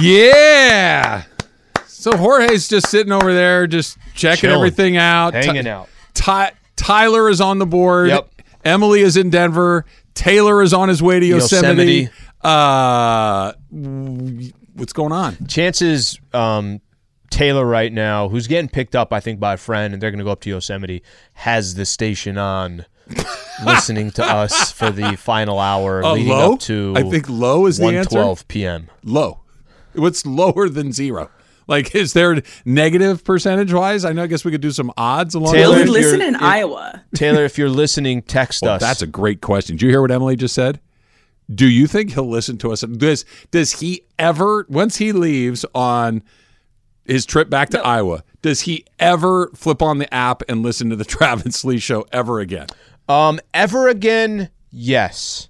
Yeah. So Jorge's just sitting over there, just checking Chilling. everything out. Hanging Ty- out. Ty- Tyler is on the board. Yep. Emily is in Denver. Taylor is on his way to Yosemite. Yosemite. Uh, what's going on? Chances um, Taylor right now, who's getting picked up, I think, by a friend, and they're going to go up to Yosemite, has the station on, listening to us for the final hour Uh, leading low? up to I think low is the answer. 112 p.m. Low. What's lower than zero? Like, is there negative percentage wise? I know. I guess we could do some odds along. Taylor, the way. listen in if- Iowa? Taylor, if you're listening, text Well, us. that's a great question. Did you hear what Emily just said? Do you think he'll listen to us? Does does he ever once he leaves on his trip back to Iowa? Does he ever flip on the app and listen to the Travis Lee show ever again? Um, ever again? Yes,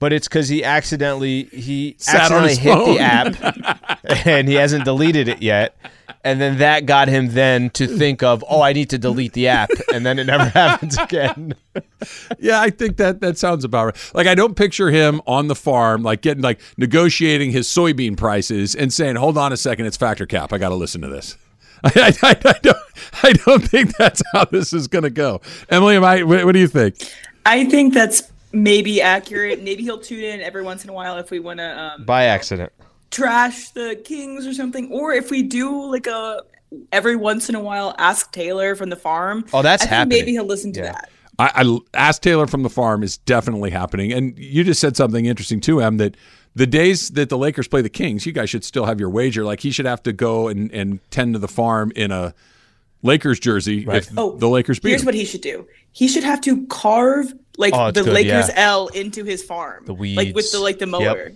but it's because he accidentally he Sat accidentally hit phone. the app, and he hasn't deleted it yet. And then that got him then to think of, oh, I need to delete the app, and then it never happens again. Yeah, I think that that sounds about right. Like I don't picture him on the farm, like getting like negotiating his soybean prices and saying, "Hold on a second, it's factor cap. I got to listen to this." I, I, I, I don't. I don't think that's how this is going to go. Emily, am I? What, what do you think? I think that's maybe accurate. Maybe he'll tune in every once in a while if we want to um, By accident. trash the Kings or something, or if we do like a every once in a while ask Taylor from the farm. Oh, that's I think happening. Maybe he'll listen to Yeah. that. I, I asked Taylor from the farm is definitely happening, and you just said something interesting too, Em. That the days that the Lakers play the Kings, you guys should still have your wager. Like he should have to go and, and tend to the farm in a Lakers jersey if Oh, the Lakers beat Here's him. what he should do. He should have to carve like Oh, the good, Lakers yeah. L into his farm, The like with the like the Yep. mower.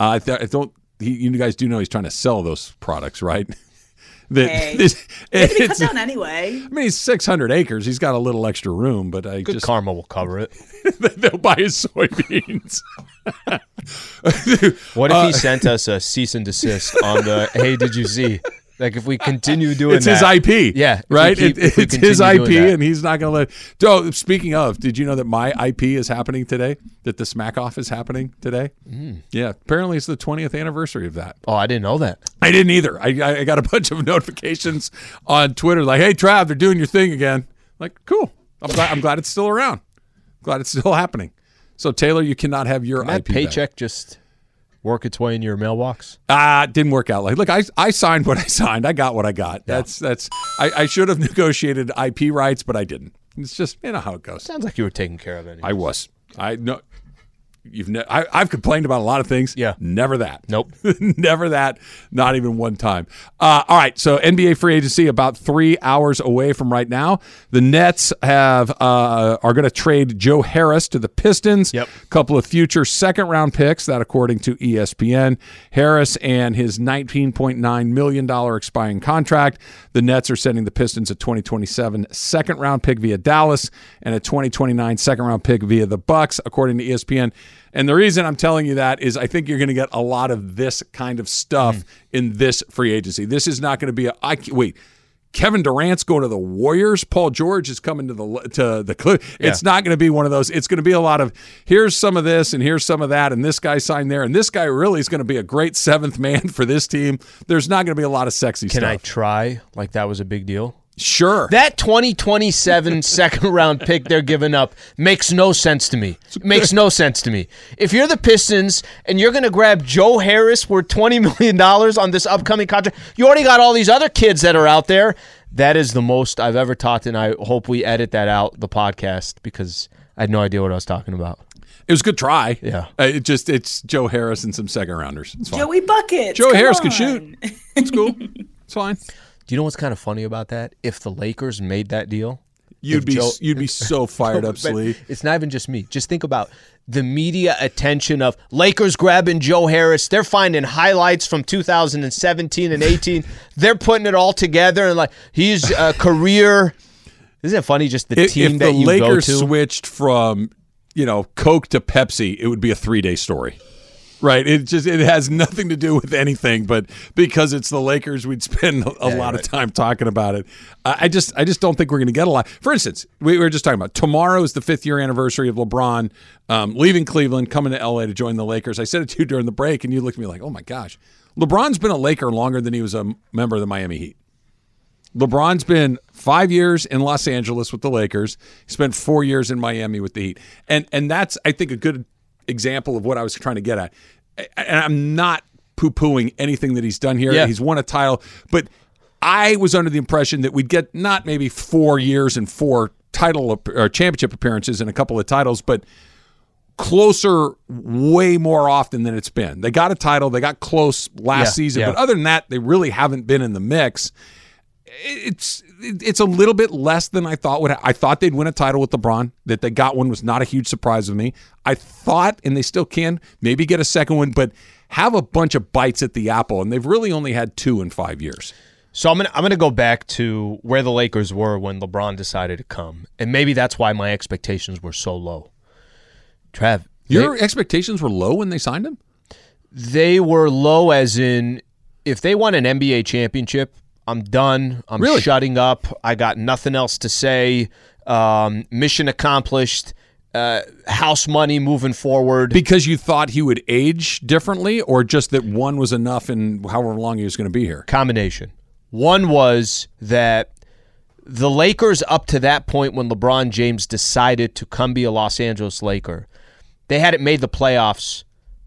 Uh, I, th- I don't. He, you guys do know he's trying to sell those products, right? that Hey. it's, Maybe cut down anyway. I mean, he's 600 acres. He's got a little extra room, but I Good just karma will cover it. they'll buy his soybeans. What if Uh, he sent us a cease and desist on the? Hey, did you see? Like if we continue doing it's that, his IP. Yeah, right. keep- It- it's his IP, and he's not going to let. So, speaking of, did you know that my IP is happening today? That the Smack Off is happening today? Mm. Yeah, apparently it's the 20th anniversary of that. Oh, I didn't know that. I didn't either. I, I- got a bunch of notifications on Twitter like, "Hey, Trav, they're doing your thing again." Like, cool. I'm glad. I'm glad it's still around. Glad it's still happening. So Taylor, you cannot have your Can that IP back. paycheck just work its way in your mailbox? Ah, it didn't work out. Like, look, I I signed what I signed. I got what I got. That's that's. I, I should have negotiated IP rights, but I didn't. It's just you know how it goes. Sounds like you were taken care of. Anyway. I was. I know. You've ne- I, I've complained about a lot of things. Yeah. Never that. Nope. Never that. Not even one time. Uh, all right. So NBA free agency about three hours away from right now. The Nets have uh, are going to trade Joe Harris to the Pistons. Yep. Couple of future second round picks. That according to ESPN. Harris and his nineteen point nine million dollar expiring contract. The Nets are sending the Pistons a 2027 second round pick via Dallas and a 2029 second round pick via the Bucks, according to ESPN. And the reason I'm telling you that is I think you're going to get a lot of this kind of stuff mm. in this free agency. This is not going to be a I wait. Kevin Durant's going to the Warriors. Paul George is coming to the to the Clip. It's not going to be one of those. It's going to be a lot of here's some of this and here's some of that and this guy signed there and this guy really is going to be a great seventh man for this team. There's not going to be a lot of sexy stuff. Can stuff. I try like that was a big deal? Sure. That 2027 second round pick they're giving up makes no sense to me. Makes no sense to me. If you're the Pistons and you're going to grab Joe Harris worth $20 million on this upcoming contract, you already got all these other kids that are out there. That is the most I've ever talked, and I hope we edit that out, the podcast, because I had no idea what I was talking about. it was a good try. Yeah. Uh, it just it's Joe Harris and some second rounders. It's fine. Joey Buckets. Joe come Harris can shoot. It's cool. It's fine. Do you know what's kind of funny about that? If the Lakers made that deal, You'd if be Joe- you'd be so fired up, Sli. It's not even just me. Just think about the media attention of Lakers grabbing Joe Harris. They're finding highlights from 2017 and 18. They're putting it all together and like he's a career. Isn't it funny? Just the If, team if that the you Lakers go to. switched from you know Coke to Pepsi, it would be a three day story. Right. It just it has nothing to do with anything, but because it's the Lakers, we'd spend a, a lot of time talking about it. I I just I just don't think we're going to get a lot. For instance, we were just talking about tomorrow is the fifth year anniversary of LeBron um, leaving Cleveland, coming to LA to join the Lakers. I said it to you during the break, and you looked at me like, "Oh my gosh, LeBron's been a Laker longer than he was a member of the Miami Heat." LeBron's been five years in Los Angeles with the Lakers. He spent four years in Miami with the Heat, and and that's I think a good example of what I was trying to get at. And I'm not poo pooing anything that he's done here. Yeah. He's won a title, but I was under the impression that we'd get not maybe four years and four title or championship appearances and a couple of titles, but closer way more often than it's been. They got a title, they got close last Yeah, season, yeah. but other than that, they really haven't been in the mix it's it's a little bit less than I thought would. Ha- I thought they'd win a title with LeBron. That they got one was not a huge surprise to me. I thought, and they still can, maybe get a second one, but have a bunch of bites at the apple, and they've really only had two in five years. So I'm gonna I'm gonna go back to where the Lakers were when LeBron decided to come, and maybe that's why my expectations were so low. Trav, Your expectations were low when they signed him. they were low as in if they won an NBA championship, I'm done. I'm Really? shutting up. I got nothing else to say. Um, mission accomplished. Uh, house money moving forward. Because you thought he would age differently, or just that one was enough in however long he was going to be here. combination. One was that the Lakers, up to that point when LeBron James decided to come be a Los Angeles Laker, they hadn't made the playoffs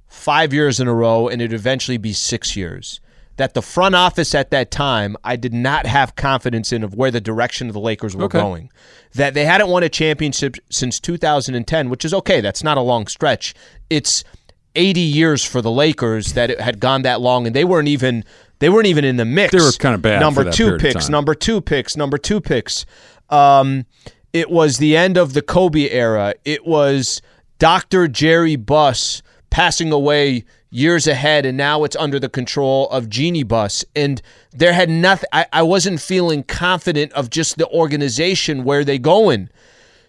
five years in a row, and it'd eventually be six years. That the front office at that time, I did not have confidence in of where the direction of the Lakers were Okay. going. That they hadn't won a championship since 2010, which is okay. That's not a long stretch. It's 80 years for the Lakers that it had gone that long, and they weren't even they weren't even in the mix. They were kinda bad Number two of picks, number two picks, number two picks. Um, it was the end of the Kobe era. It was Dr. Jerry Buss passing away years ahead, and now it's under the control of Jeanie Buss. And there had nothing. I, I wasn't feeling confident of just the organization where they going.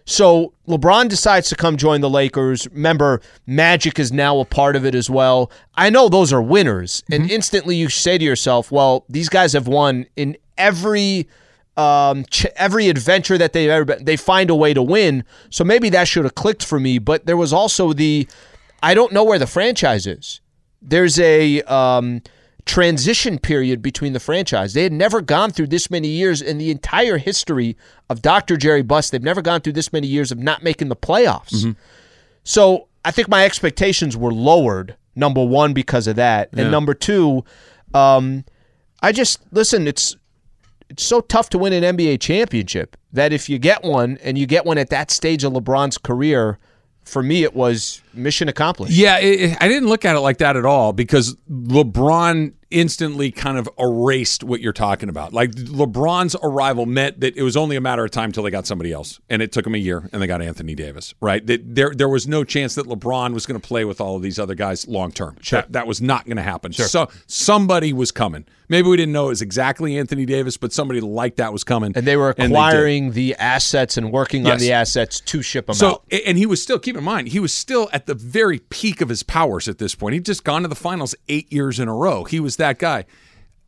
So LeBron decides to come join the Lakers. Remember, Magic is now a part of it as well. I know those are winners, and instantly you say to yourself, "Well, these guys have won in every um, ch- every adventure that they've ever been. They find a way to win. So maybe that should have clicked for me. But there was also the I don't know where the franchise is. There's a um, transition period between the franchise. They had never gone through this many years in the entire history of Dr. Jerry Buss. They've never gone through this many years of not making the playoffs. So I think my expectations were lowered. Number one, because of that, and number two, um, I just listen. It's it's so tough to win an NBA championship that if you get one and you get one at that stage of LeBron's career, for me it was mission accomplished. Yeah, it, I didn't look at it like that at all because LeBron instantly kind of erased what you're talking about. Like LeBron's arrival meant that it was only a matter of time till they got somebody else, and it took them a year, and they got Anthony Davis. Right? That there there was no chance that LeBron was going to play with all of these other guys long term. That, that was not going to happen. So somebody was coming. Maybe we didn't know it was exactly Anthony Davis, but somebody like that was coming, And they were acquiring the assets and working on the assets to ship them So, out. and he was still, keep in mind, he was still at the very peak of his powers at this point. He'd just gone to the finals eight years in a row. He was that guy.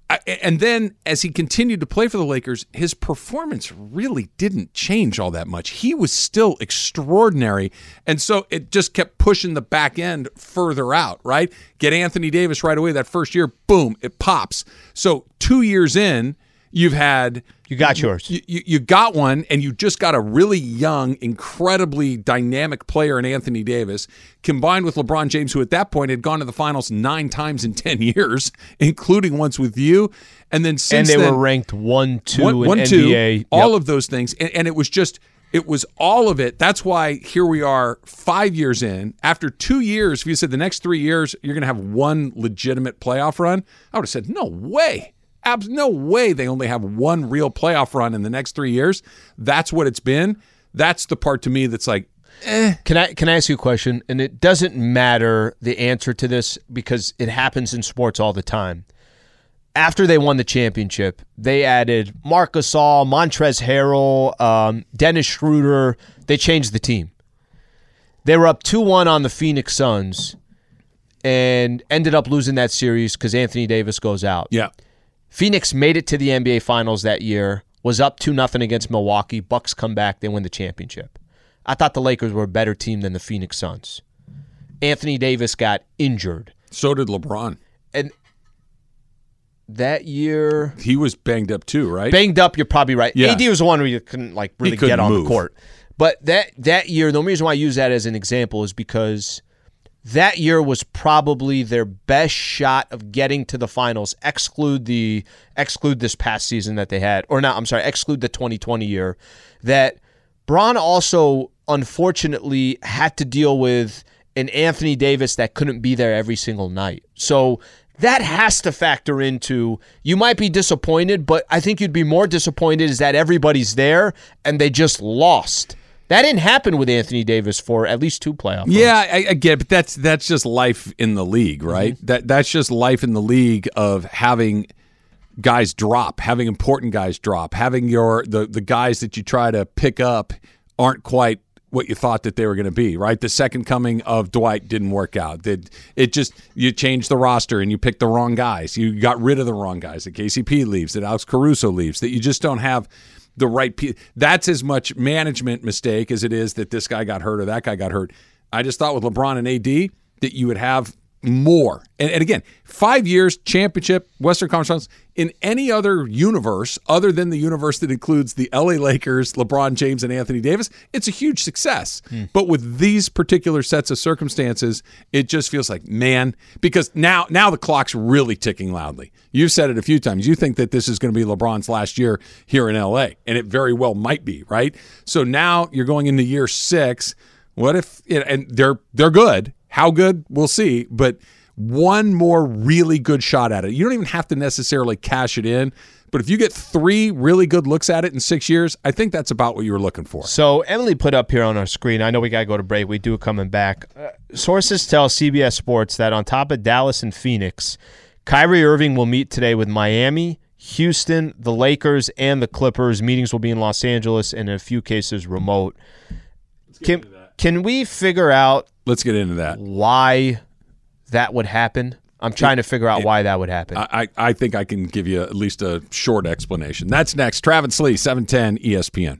I- And then as he continued to play for the Lakers, his performance really didn't change all that much. He was still extraordinary. And so it just kept pushing the back end further out, right? Get Anthony Davis right away that first year, boom, it pops. So two years in, you've had You got yours. you, you, you got one, and you just got a really young, incredibly dynamic player in Anthony Davis, combined with LeBron James, who at that point had gone to the finals nine times in 10 years, including once with you. And then and since they then, were ranked one, two one, in one, NBA. two, all Yep. of those things. And, and it was just, it was all of it. That's why here we are five years in. After two years, if you said the next three years, you're going to have one legitimate playoff run, I would have said, no way. Abs- no way they only have one real playoff run in the next three years. That's what it's been. That's the part to me that's like, Can I can I ask you a question? And it doesn't matter the answer to this because it happens in sports all the time. After they won the championship, they added Marc Gasol, Montrezl Harrell, um, Dennis Schroeder. They changed the team. They were up two one on the Phoenix Suns, and ended up losing that series because Anthony Davis goes out. yeah, Phoenix made it to the NBA Finals that year. Was up two nothing against Milwaukee. Bucks come back. They win the championship. I thought the Lakers were a better team than the Phoenix Suns. Anthony Davis got injured, so did LeBron. and that year He was banged up too, right? banged up. You're probably right. Yeah. AD was the one where you couldn't like really couldn't get on move. the court. But that that year, the only reason why I use that as an example is because that year was probably their best shot of getting to the finals. Exclude the exclude this past season that they had, or not. I'm sorry, exclude the 2020 year. That Bron also unfortunately had to deal with an Anthony Davis that couldn't be there every single night. So that has to factor into you might be disappointed, but I think you'd be more disappointed is that everybody's there and they just lost. That didn't happen with Anthony Davis for at least two playoff. runs. Yeah, I, I get, it, but that's that's just life in the league, mm-hmm. right? That that's just life in the league of having guys drop, having important guys drop, having your the the guys that you try to pick up aren't quite what you thought that they were going to be, right? The second coming of Dwight didn't work out. Did it just you changed the roster and you picked the wrong guys. You got rid of the wrong guys. That KCP leaves, that Alex Caruso leaves, that you just don't have the right pe- that's as much management mistake as it is that this guy got hurt or that guy got hurt. I just thought with LeBron and AD that you would have more. And, and again, five years, championship, Western Conference in any other universe other than the universe that includes the LA Lakers, LeBron James, and Anthony Davis, it's a huge success. Hmm. But with these particular sets of circumstances, it just feels like, man, because now now the clock's really ticking loudly. You've said it a few times. You think that this is going to be LeBron's last year here in LA, and it very well might be, right? So now you're going into year six. What if and they're they're good. How good we'll see, but one more really good shot at it. You don't even have to necessarily cash it in, but if you get three really good looks at it in 6 years, I think that's about what you were looking for. So Emily put up here on our screen. I know we gotta go to break. We do coming back. Uh, sources tell CBS Sports that on top of Dallas and Phoenix, Kyrie Irving will meet today with Miami, Houston, the Lakers, and the Clippers. Meetings will be in Los Angeles and in a few cases remote. Can can we figure out Let's get into that. why that would happen? I'm trying to figure out why that would happen. I, I I think I can give you at least a short explanation. That's next. Travis Lee, E 710 ESPN.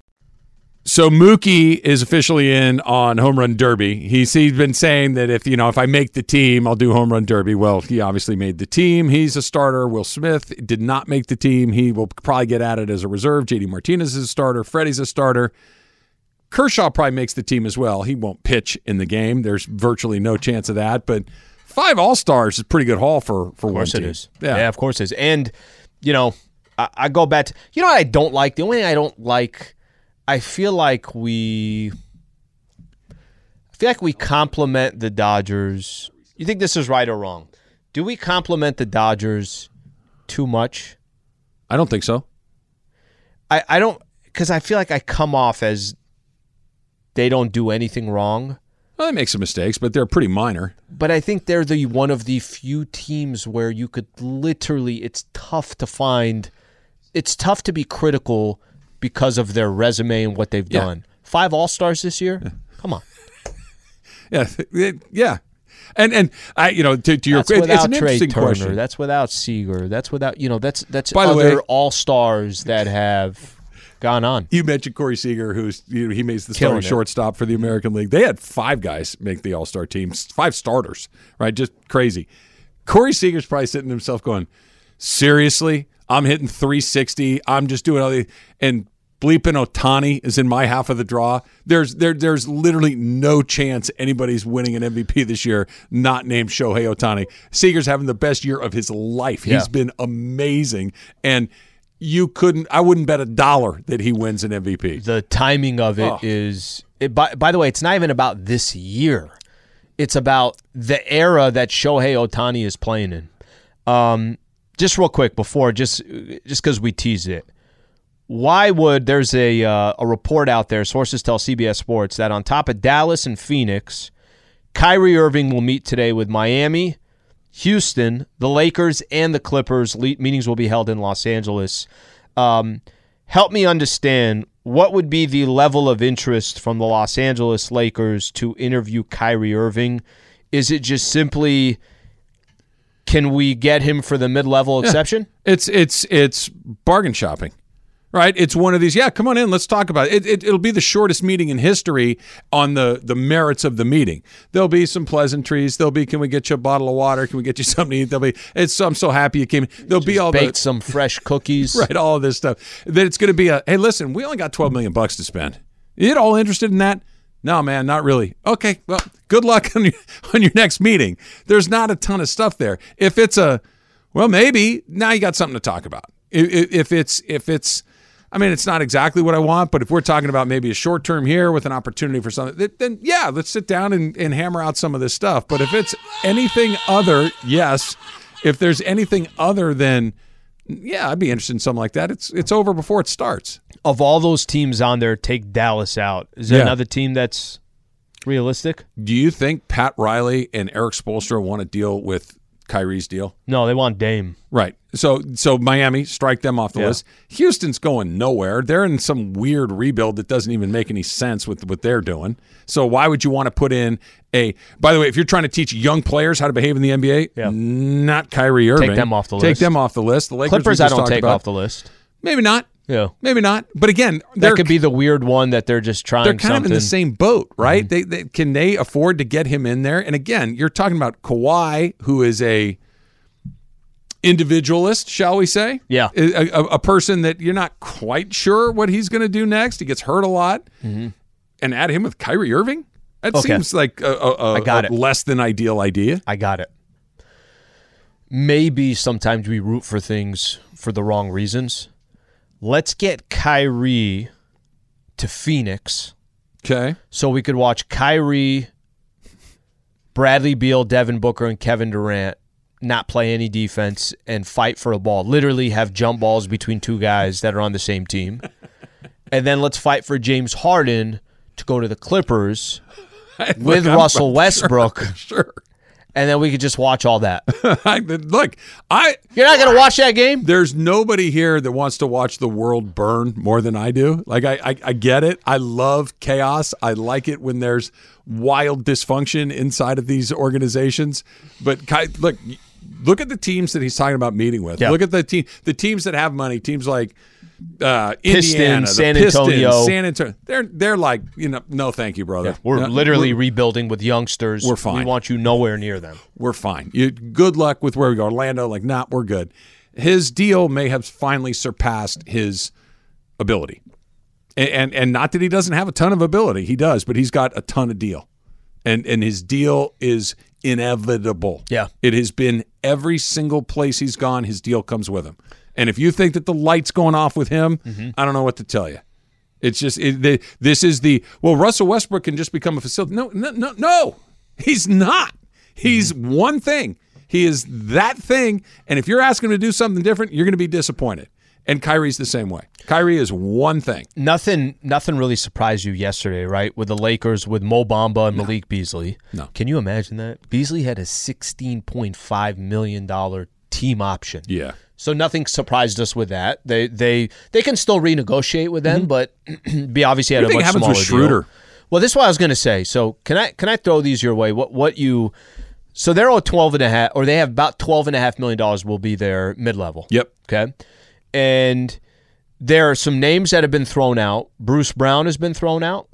So Mookie is officially in on home run derby. He's he's been saying that if you know if I make the team, I'll do home run derby. Well, he obviously made the team. He's a starter. Will Smith did not make the team. He will probably get added as a reserve. JD Martinez is a starter. Freddie's a starter. Kershaw probably makes the team as well. He won't pitch in the game. There's virtually no chance of that. But five All Stars is a pretty good haul for for Of course one it team. is. Yeah. Yeah. of course it is. And you know, I, I go back to you know what I don't like. The only thing I don't like, I feel like we, I feel like we compliment the Dodgers. You think this is right or wrong? Do we compliment the Dodgers too much? I don't think so. I, I don't because I feel like I come off as they don't do anything wrong. Well, they make some mistakes, but they're pretty minor. but I think they're the one of the few teams where you could literally it's tough to find it's tough to be critical because of their resume and what they've Yeah. done. Five All-Stars this year? Come on. Yeah, yeah. And and I, you know, to, to your That's it's without an Trea interesting Turner. question. That's without Seager. That's without, you know, that's that's By the other way- All-Stars that have gone on. You mentioned Corey Seager, who's you know, he makes the Killing starting it. shortstop for the American League. They had five guys make the All Star team, five starters, right? Just crazy. Corey Seager's probably sitting himself going, "Seriously, I'm hitting 360. I'm just doing all the and." Bleeping Ohtani is in my half of the draw. There's there there's literally no chance anybody's winning an MVP this year not named Shohei Ohtani. Seager's having the best year of his life. He's Yeah. been amazing, and you couldn't. I wouldn't bet a dollar that he wins an MVP. the timing of it Oh. is. It, by, by the way, it's not even about this year. It's about the era that Shohei Ohtani is playing in. Um, just real quick before, just just because we teased it, why would there's a uh, a report out there? Sources tell CBS Sports that on top of Dallas and Phoenix, Kyrie Irving will meet today with Miami, Houston, the Lakers, and the Clippers. Le- meetings will be held in Los Angeles. Um, help me understand what would be the level of interest from the Los Angeles Lakers to interview Kyrie Irving? Is it just simply can we get him for the mid-level exception? It's it's it's bargain shopping. Right, it's one of these. Yeah, come on in. Let's talk about it. it, it it'll be the shortest meeting in history on the the merits of the meeting. There'll be some pleasantries. There'll be, can we get you a bottle of water? Can we get you something to eat? There'll be, it's. I'm so happy you came. There'll be all Baked the some fresh cookies. right, all of this stuff. That it's going to be a. Hey, listen, we only got 12 million bucks to spend. You at all interested in that? No, man, not really. Okay, well, good luck on your on your next meeting. There's not a ton of stuff there. If it's a, well, maybe now you got something to talk about. If it's if it's, I mean, it's not exactly what I want, but if we're talking about maybe a short term here with an opportunity for something, then- yeah, let's sit down and, and hammer out some of this stuff. But if it's anything other, yes. If there's anything other than, yeah, I'd be interested in something like that. It's it's over before it starts. Of all those teams on there, take Dallas out. Is there Yeah. another team that's realistic? Do you think Pat Riley and Erik Spoelstra want to deal with Kyrie's deal? No, they want Dame. Right. So so Miami strike them off the Yeah. list. Houston's going nowhere. They're in some weird rebuild that doesn't even make any sense with what they're doing. So why would you want to put in a By the way, if you're trying to teach young players how to behave in the NBA, Yeah. not Kyrie Irving. Take them off the list. Take them off the list. The Lakers Clippers, I don't take about. off the list. Maybe not. Yeah. Maybe not. But again, That could be the weird one that they're just trying they're kind something. of in the same boat, right? Mm-hmm. They, they can they afford to get him in there? And again, you're talking about Kawhi, who is a individualist, shall we say? Yeah. a, a, a person that you're not quite sure what he's going to do next. He gets hurt a lot, mm-hmm. and add him with Kyrie Irving. That Okay. seems like a, a, a, I got a it. less than ideal idea. I got it. Maybe sometimes we root for things for the wrong reasons. Let's get Kyrie to Phoenix Okay, so we could watch Kyrie, Bradley Beal, Devin Booker, and Kevin Durant not play any defense and fight for a ball. Literally have jump balls between two guys that are on the same team. and then let's fight for James Harden to go to the Clippers with I'm- Russell I'm Westbrook. sure. And then we could just watch all that. Look, I You're not going to watch that game? there's nobody here that wants to watch the world burn more than I do. Like I, I, I get it. I love chaos. I like it when there's wild dysfunction inside of these organizations. But Kai, look, look at the teams that he's talking about meeting with. Yeah. Look at the team, the teams that have money. Teams like uh, Pistons, Indiana, the San Pistons, Antonio. San Antonio. They're they're like you know, no, thank you, brother. We're No, literally rebuilding with youngsters. We're fine. We want you nowhere near them. we're fine. You, good luck with where we go. Orlando, like, nah, we're good. His deal may have finally surpassed his ability. And, and and not that he doesn't have a ton of ability, he does, but he's got a ton of deal, and and his deal is inevitable. Yeah. it has been every single place he's gone. His deal comes with him, and if you think that the light's going off with him, mm-hmm. I don't know what to tell you. It's just it, the, this is the well. Russell Westbrook can just become a facility. No, no, no, no. He's not. He's mm-hmm. one thing. He is that thing. And if you're asking him to do something different, you're going to be disappointed. And Kyrie's the same way. Kyrie is one thing. Nothing, nothing really surprised you yesterday, right? With the Lakers, with Mo Bamba and Malik Beasley. No. Can you imagine that? Beasley had a sixteen point five million dollar team option. Yeah. So nothing surprised us with that. They they they can still renegotiate with them, mm-hmm. but be obviously at What a much happens smaller with deal. Well, this is what I was going to say. So can I can I throw these your way? What what you so they're all 12 and a half or they have about 12 and a half million dollars will be their mid-level. Yep. Okay. And there are some names that have been thrown out. Bruce Brown has been thrown out.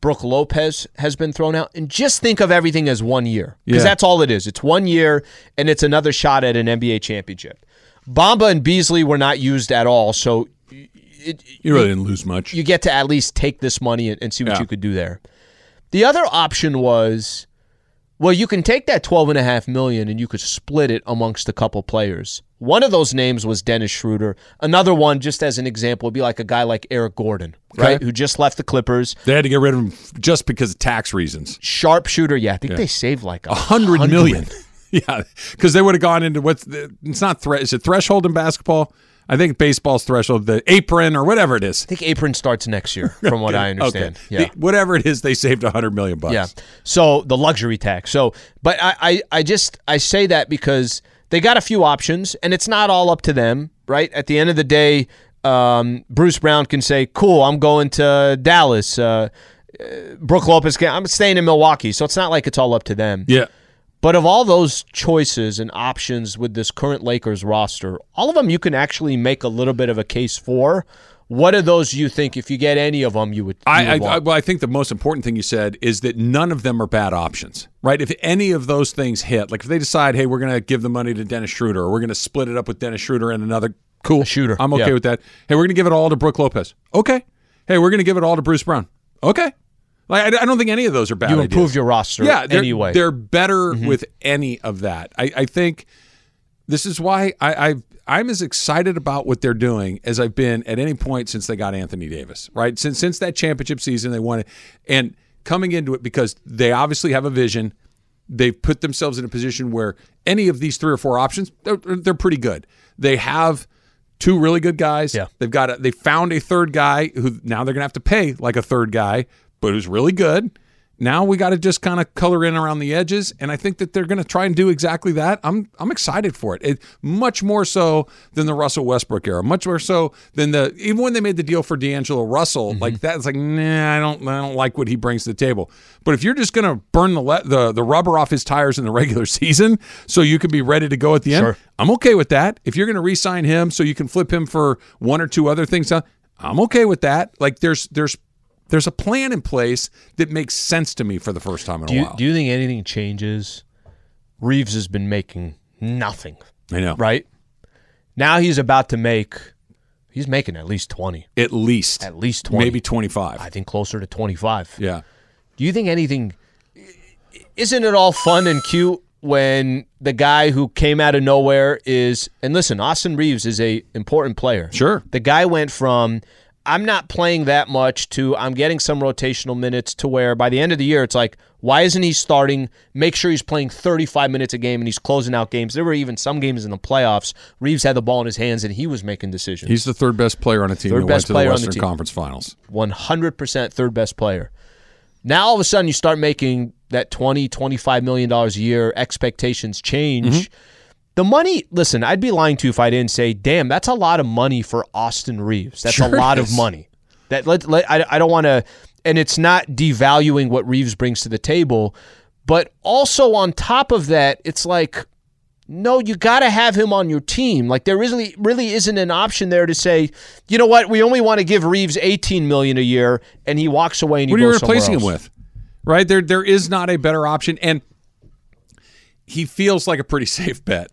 Brook Lopez has been thrown out. And just think of everything as one year. Because Yeah. that's all it is. It's one year and it's another shot at an NBA championship. Bamba and Beasley were not used at all. So it, You really didn't lose much. you get to at least take this money and, and see what Yeah. you could do there. The other option was, well, you can take that twelve and a half million and you could split it amongst a couple players. One of those names was Dennis Schroeder. Another one, just as an example, would be like a guy like Eric Gordon, right, who just left the Clippers. they had to get rid of him just because of tax reasons. Sharpshooter, yeah, I think they saved like a hundred million. yeah, because they would have gone into what's it's not thre- is it threshold in basketball? I think baseball's threshold, the apron or whatever it is. I think apron starts next year, from what I understand. Okay. Yeah. The- whatever it is, they saved a hundred million bucks. Yeah. So the luxury tax. So, but I, I, I just I say that because they got a few options, and it's not all up to them, right? At the end of the day, um, Bruce Brown can say, "Cool, I'm going to Dallas." Uh, uh, Brook Lopez can. I'm staying in Milwaukee, so it's not like it's all up to them. Yeah. But of all those choices and options with this current Lakers roster, all of them you can actually make a little bit of a case for. What are those you think, if you get any of them, you would? you I, I, would I want? well, I think the most important thing you said is that none of them are bad options, right? If any of those things hit, like if they decide, hey, we're going to give the money to Dennis Schroeder, or we're going to split it up with Dennis Schroeder and another cool shooter, I'm okay yeah. with that. Hey, we're going to give it all to Brook Lopez. Okay. Hey, we're going to give it all to Bruce Brown. Okay. Like I, I don't think any of those are bad. you ideas. improve your roster yeah, they're, anyway. They're better mm-hmm. with any of that. I, I think this is why I, I I'm as excited about what they're doing as I've been at any point since they got Anthony Davis. Right since since that championship season, they won it, and coming into it because they obviously have a vision. They've put themselves in a position where any of these three or four options, they're, they're pretty good. They have two really good guys. Yeah. They've got a, they found a third guy who now they're gonna have to pay like a third guy, but it was really good. Now we got to just kind of color in around the edges, and I think that they're going to try and do exactly that. I'm I'm excited for it. it. Much more so than the Russell Westbrook era. Much more so than the even when they made the deal for D'Angelo Russell, like that's like nah, I don't I don't like what he brings to the table. But if you're just going to burn the le- the the rubber off his tires in the regular season, so you can be ready to go at the end, Sure. I'm okay with that. If you're going to re-sign him, so you can flip him for one or two other things, uh, I'm okay with that. Like there's there's there's a plan in place that makes sense to me for the first time in do a you, while. do you think anything changes? Reaves has been making nothing, I know, right? Now he's about to make. He's making at least twenty, At least, at least twenty, maybe 25. I think closer to twenty-five. yeah. Do you think anything? Isn't it all fun and cute when the guy who came out of nowhere is? And listen, Austin Reaves is a important player. Sure. The guy went from I'm not playing that much to I'm getting some rotational minutes to where by the end of the year it's like why isn't he starting? Make sure he's playing 35 minutes a game and he's closing out games. There were even some games in the playoffs. Reaves had the ball in his hands and he was making decisions. He's the third best player on a team Third best went to player the on the Western team. Conference Finals. 100% third best player. Now all of a sudden you start making that 20, 25 million dollars a year expectations change. Mm-hmm. The money, listen, I'd be lying to you if I didn't say, "Damn, that's a lot of money for Austin Reaves. That's Sure a lot is. of money." That let, let I, I don't want to and it's not devaluing what Reaves brings to the table, but also on top of that, it's like no, you got to have him on your team. Like there really really isn't an option there to say, you know what, we only want to give Reaves 18 million a year and he walks away and he What are you replacing him with? Right there, there is not a better option, and he feels like a pretty safe bet.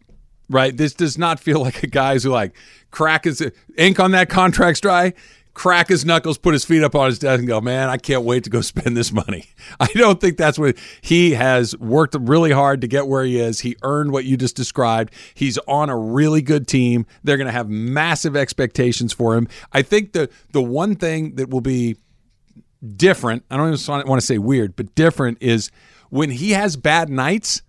Right, this does not feel like a guy who like crack his ink on that contract's dry, crack his knuckles, put his feet up on his desk, and go, man, I can't wait to go spend this money. I don't think that's what he has worked really hard to get where he is. He earned what you just described. He's on a really good team. They're going to have massive expectations for him. I think the the one thing that will be different, I don't even want to say weird, but different is when he has bad nights,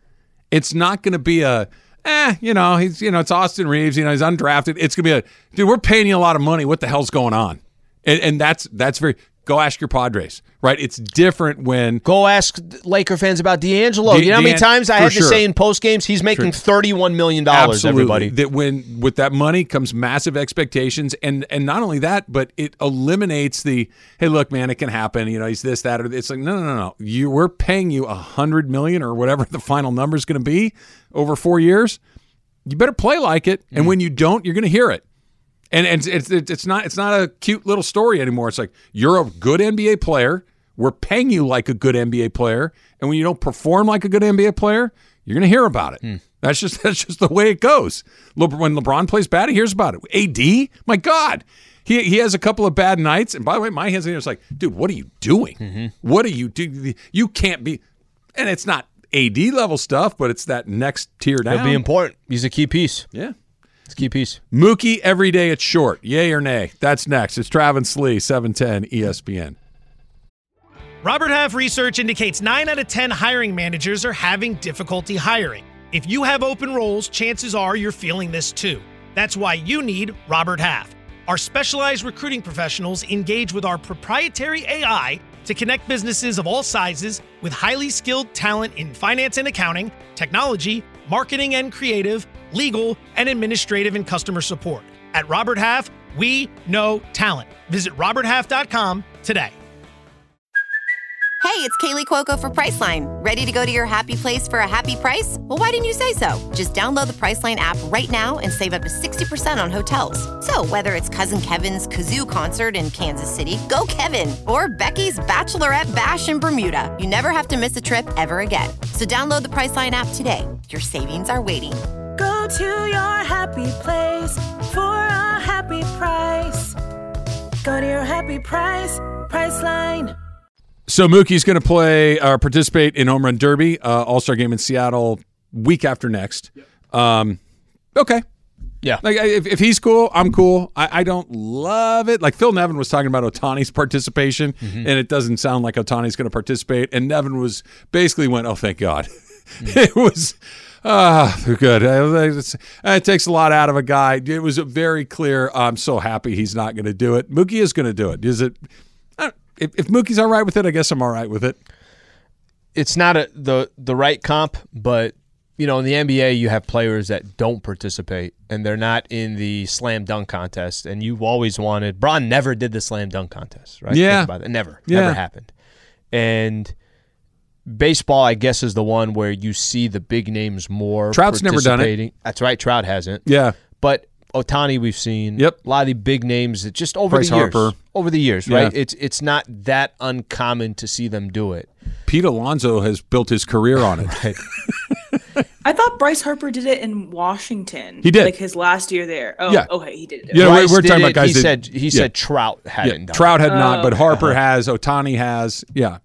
it's not going to be a eh, you know, he's you know, it's Austin Reaves, you know, he's undrafted. It's gonna be a dude, we're paying you a lot of money. What the hell's going on? And, and that's that's very go ask your Padres, right? It's different when Go ask Laker fans about D'Angelo. De- you know how many times I had to sure. say in post games he's making thirty-one million dollars. absolutely Everybody, that when with that money comes massive expectations, and and not only that, but it eliminates the hey, look, man, it can happen. You know, he's this, that, or it's like no, no, no, no. You we're paying you a hundred million or whatever the final number is going to be over four years. You better play like it, Mm. and when you don't, you're going to hear it. And and it's, it's it's not it's not a cute little story anymore. It's like you're a good NBA player. We're paying you like a good NBA player, and when you don't perform like a good NBA player, you're going to hear about it. Hmm. That's just that's just the way it goes. When LeBron plays bad, he hears about it. AD, my God, he he has a couple of bad nights. And by the way, my hands in it's like, dude, what are you doing? Mm-hmm. What are you doing? You can't be. And it's not AD level stuff, but it's that next tier down. It'll be important. He's a key piece. yeah. It's a key piece. Mookie, every day it's short. Yay or nay? That's next. It's Travis Lee, E 710 ESPN. Robert Half research indicates 9 out of 10 hiring managers are having difficulty hiring. If you have open roles, chances are you're feeling this too. That's why you need Robert Half. Our specialized recruiting professionals engage with our proprietary AI to connect businesses of all sizes with highly skilled talent in finance and accounting, technology, marketing and creative, legal, and administrative and customer support. At Robert Half, we know talent. Visit roberthalf.com today. Hey, it's Kaley Cuoco for Priceline. Ready to go to your happy place for a happy price? Well, why didn't you say so? Just download the Priceline app right now and save up to 60% on hotels. So, whether it's Cousin Kevin's Kazoo concert in Kansas City, go Kevin, or Becky's Bachelorette Bash in Bermuda, you never have to miss a trip ever again. So, download the Priceline app today. Your savings are waiting. Go to your happy place for a happy price. Go to your happy price, Priceline. So Mookie's going to play or participate in Home Run Derby, uh, All Star game in Seattle, week after next. Um, okay. Yeah. Like if, if he's cool, I'm cool. I, I don't love it. Like Phil Nevin was talking about Ohtani's participation, and it doesn't sound like Ohtani's going to participate. And Nevin was basically went, "Oh, thank God." it was ah good. Uh, it's- It takes a lot out of a guy. It was very clear. I'm so happy he's not going to do it. Mookie is going to do it. Is it? If, if Mookie's all right with it, I guess I'm all right with it. it's not a, the the right comp, but you know, in the NBA, you have players that don't participate and they're not in the slam dunk contest. And you've always wanted. Bron never did the slam dunk contest, right? Yeah. Never, Yeah. never happened. And baseball, I guess, is the one where you see the big names more. Trout's never done it. That's right. Trout hasn't. Yeah. But Ohtani, we've seen. Yep. A lot of the big names that just over Bryce the years. Harper. Over the years, Yeah. right? It's it's not that uncommon to see them do it. Pete Alonso has built his career on it. I thought Bryce Harper did it in Washington. He did. like his last year there. Oh, Yeah. okay, he did it. Yeah, Bryce we're, we're talking about guys. He that- said he yeah. said Trout hadn't done. Trout had not, Oh, but okay. Harper uh-huh. has. Ohtani has. Yeah.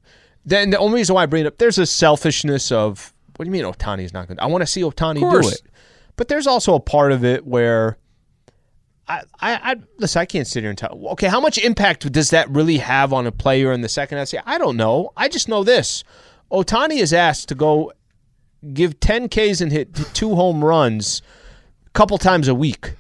Then the only reason why I bring it up, there's a selfishness of what do you mean Ohtani's not good? I want to see Ohtani do it, but there's also a part of it where I, I, I listen. I can't sit here and tell. Okay, how much impact does that really have on a player in the second? I say I don't know. I just know this: Ohtani is asked to go give 10 Ks and hit two home runs a couple times a week.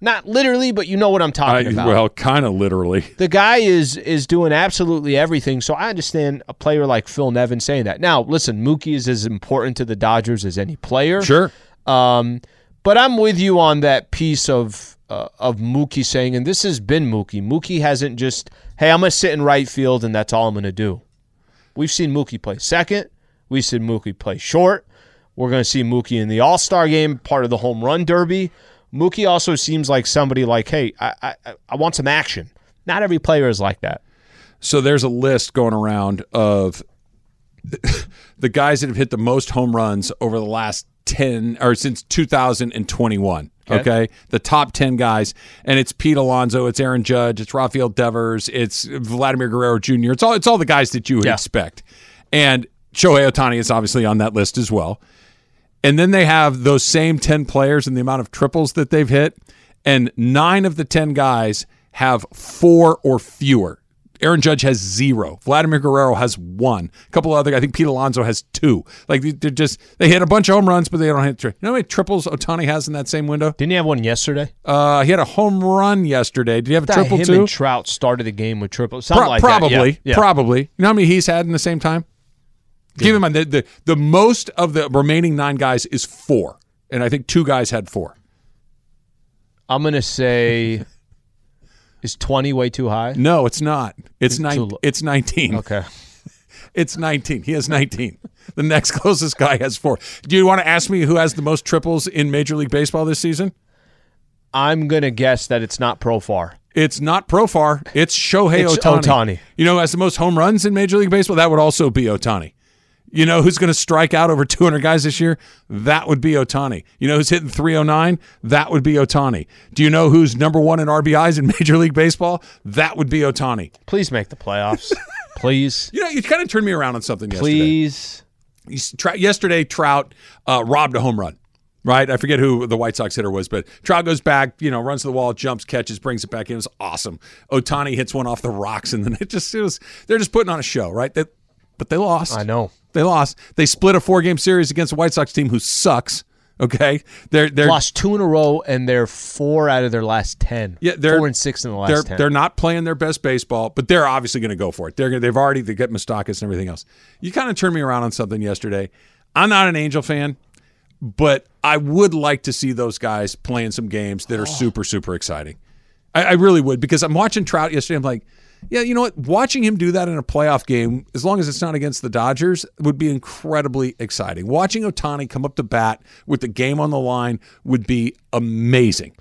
Not literally, but you know what I'm I, talking about. well, kind of literally. the guy is is doing absolutely everything. So I understand a player like Phil Nevin saying that. Now, listen, Mookie is as important to the Dodgers as any player. Sure. Um, but I'm with you on that piece of uh, of Mookie saying, and this has been Mookie. Mookie hasn't just, hey, I'm gonna sit in right field and that's all I'm gonna do. We've seen Mookie play second. We've seen Mookie play short. We're gonna see Mookie in the All Star game, part of the home run derby. Mookie also seems like somebody like, hey, I, I I want some action. Not every player is like that. So there's a list going around of the guys that have hit the most home runs over the last 10 or since 2021. Okay. Okay. The top 10 guys. And it's Pete Alonso, it's Aaron Judge, it's Rafael Devers, it's Vladimir Guerrero Jr. It's all it's all the guys that you would Yeah. expect. And Shohei Ohtani is obviously on that list as well. And then they have those same 10 players and the amount of triples that they've hit. And nine of the 10 guys have four or fewer. Aaron Judge has zero. Vladimir Guerrero has one. A couple other, I think Pete Alonso has two. Like they're just, they hit a bunch of home runs, but they don't hit. tri- You know how many triples Ohtani has in that same window? Didn't he have one yesterday? Uh, he had a home run yesterday. Did he have a triple him too? and Trout started the game with triple. Pro- like that. probably, Yeah, yeah. probably. You know how many he's had in the same time? Keep in mind the, the the most of the remaining nine guys is four, and I think two guys had four. I'm gonna say, is 20 way too high? No, it's not. It's nine. low. It's nineteen. Okay. It's nineteen. He has nineteen. The next closest guy has four. Do you want to ask me who has the most triples in Major League Baseball this season? I'm gonna guess that it's not Profar. It's not Profar. It's Shohei It's Otani. Ohtani. You know, who has the most home runs in Major League Baseball. That would also be Ohtani. You know who's going to strike out over 200 guys this year? That would be Ohtani. You know who's hitting 309? That would be Ohtani. Do you know who's number one in RBIs in Major League Baseball? That would be Ohtani. Please make the playoffs. Please. You know, you kind of turned me around on something yesterday. Please. S- Tra- yesterday, Trout uh, robbed a home run. Right, I forget who the White Sox hitter was, but Trout goes back, you know, runs to the wall, jumps, catches, brings it back in. It was awesome. Ohtani hits one off the rocks, and then it just it was they're just putting on a show, right? They, but they lost. I know. they lost. They split a four game series against a White Sox team who sucks. Okay, they're they're Lost two in a row, and they're four out of their last ten. Yeah, they're four and six in the last they're, ten. They're not playing their best baseball, but they're obviously going to go for it. They're gonna, they've already they get Moustakas and everything else. You kind of turned me around on something yesterday. I'm not an Angel fan, but I would like to see those guys playing some games that are oh. super super exciting. I, I really would because I'm watching Trout yesterday. I'm like, yeah, you know what? Watching him do that in a playoff game, as long as it's not against the Dodgers, would be incredibly exciting. Watching Ohtani come up to bat with the game on the line would be amazing.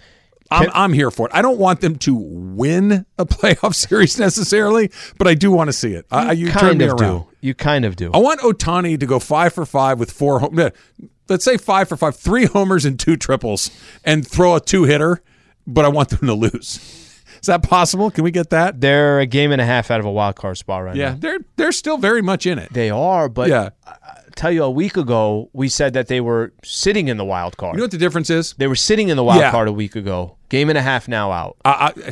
I'm, I'm here for it. I don't want them to win a playoff series necessarily, but I do want to see it. I, you kind of around. do. You kind of do. I want Ohtani to go five for five with four. Home, let's say five for five, three homers and two triples, and throw a two hitter. But I want them to lose. Is that possible? Can we get that? They're a game and a half out of a wild card spot right Yeah, now. they're they're still very much in it. They are, but Yeah. I I tell you, a week ago we said that they were sitting in the wild card. You know what the difference is? they were sitting in the wild Yeah. card a week ago. Game and a half now out. I, I,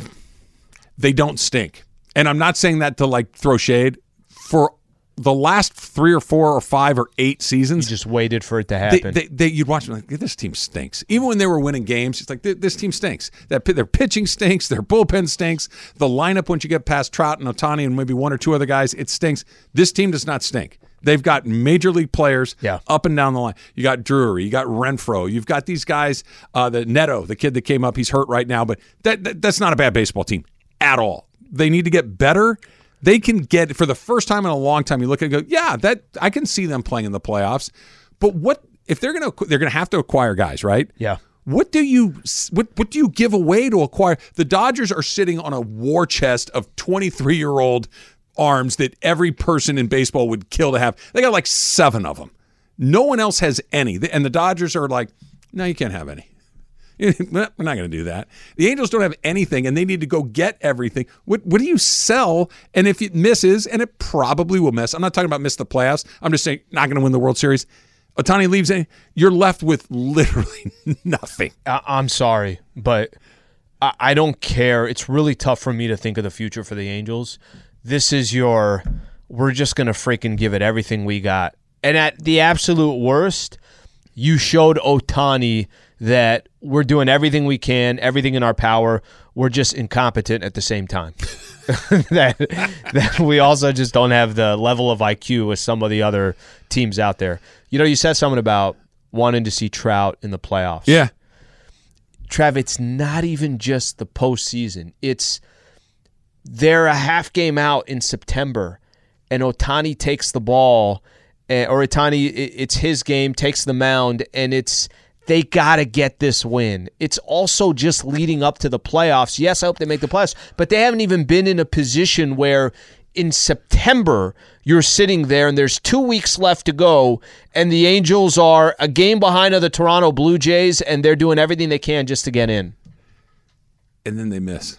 they don't stink. And I'm not saying that to like throw shade. For the last three or four or five or eight You seasons, just waited for it to happen. they, they, you'd watch them like this team stinks. Even when they were winning games, it's like this team stinks. That their pitching stinks, their bullpen stinks. The lineup once you get past Trout and Ohtani and maybe one or two other guys, it stinks. This team does not stink. They've got major league players Yeah. up and down the line. You got Drury, you got Renfroe, you've got these guys. Uh, the Neto, the kid that came up, he's hurt right now, but that, that that's not a bad baseball team at all. They need to get better. They can get for the first time in a long time. You look at and go, yeah, that I can see them playing in the playoffs. But what if they're gonna they're gonna have to acquire guys, right? Yeah. What do you what what do you give away to acquire? The Dodgers are sitting on a war chest of 23 year old arms that every person in baseball would kill to have. They got like seven of them. No one else has any, and the Dodgers are like, no, you can't have any. We're not going to do that. The Angels don't have anything, and they need to go get everything. What what do you sell? And if it misses, and it probably will miss, I'm not talking about miss the playoffs. I'm just saying not going to win the World Series. Ohtani leaves, in, you're left with literally nothing. I- I'm sorry, but I-, I don't care. It's really tough for me to think of the future for the Angels. This is your. We're just gonna freaking give it everything we got, and at the absolute worst, you showed Ohtani that we're doing everything we can, everything in our power. We're just incompetent at the same time. that that we also just don't have the level of IQ as some of the other teams out there. You know, you said something about wanting to see Trout in the playoffs. Yeah. Trav, it's not even just the postseason. It's they're a half game out in September, and Ohtani takes the ball, eh, or Ohtani, it's his game, takes the mound, and it's they got to get this win. It's also just leading up to the playoffs. Yes, I hope they make the playoffs, but they haven't even been in a position where in September you're sitting there and there's two weeks left to go, and the Angels are a game behind of the Toronto Blue Jays, and they're doing everything they can just to get in. and then they miss.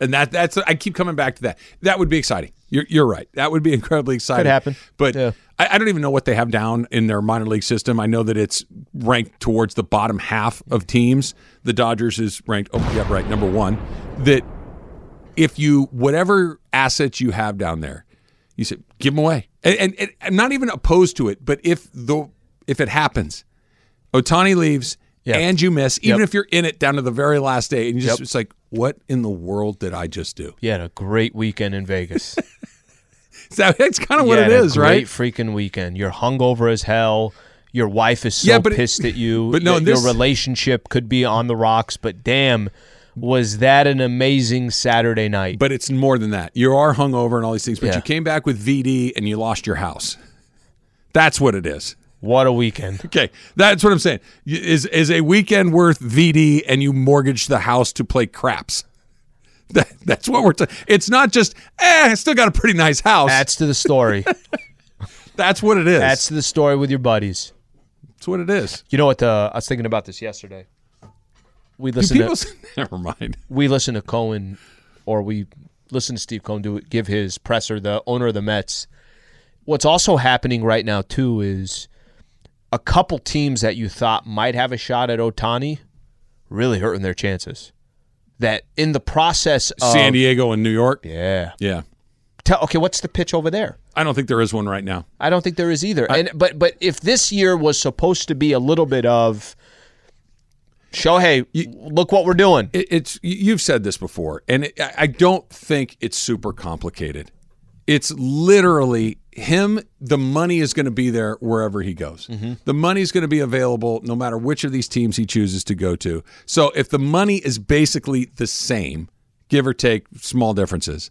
And that that's I keep coming back to that. That would be exciting. You're you're right. That would be incredibly exciting. Could happen. But Yeah. I, I don't even know what they have down in their minor league system. I know that it's ranked towards the bottom half of teams. The Dodgers is ranked. Oh, yeah, right, number one. That if you whatever assets you have down there, you said give them away, and, and, and I'm not even opposed to it. But if the if it happens, Ohtani leaves Yeah. and you miss, even Yep. if you're in it down to the very last day, and you just Yep. it's like, what in the world did I just do? You had a great weekend in Vegas. So that's kind of what it is, right? Great freaking weekend. You're hungover as hell. Your wife is so Yeah, but pissed at you. but no, that this- your relationship could be on the rocks. But damn, was that an amazing Saturday night? But it's more than that. You are hungover and all these things, but Yeah. you came back with VD and you lost your house. That's what it is. What a weekend! Okay, that's what I'm saying. Is is a weekend worth VD and you mortgage the house to play craps? That, that's what we're. T- it's not just. Eh, I still got a pretty nice house. That's to the story. that's what it is. That's to the story with your buddies. that's what it is. You know what? Uh, I was thinking about this yesterday. We listen people? to Never mind. we listen to Cohen, or we listen to Steve Cohen do give his presser, the owner of the Mets. What's also happening right now too is a couple teams that you thought might have a shot at Ohtani really hurting their chances. That in the process of San Diego and New York. yeah. Yeah, Tell, okay, what's the pitch over there? I don't think there is one right now. I don't think there is either. and but but if this year was supposed to be a little bit of Shohei, look what we're doing. it, it's you've said this before, and it, I I don't think it's super complicated. It's literally him. The money is going to be there wherever he goes. Mm-hmm. The money is going to be available no matter which of these teams he chooses to go to. So if the money is basically the same, give or take small differences,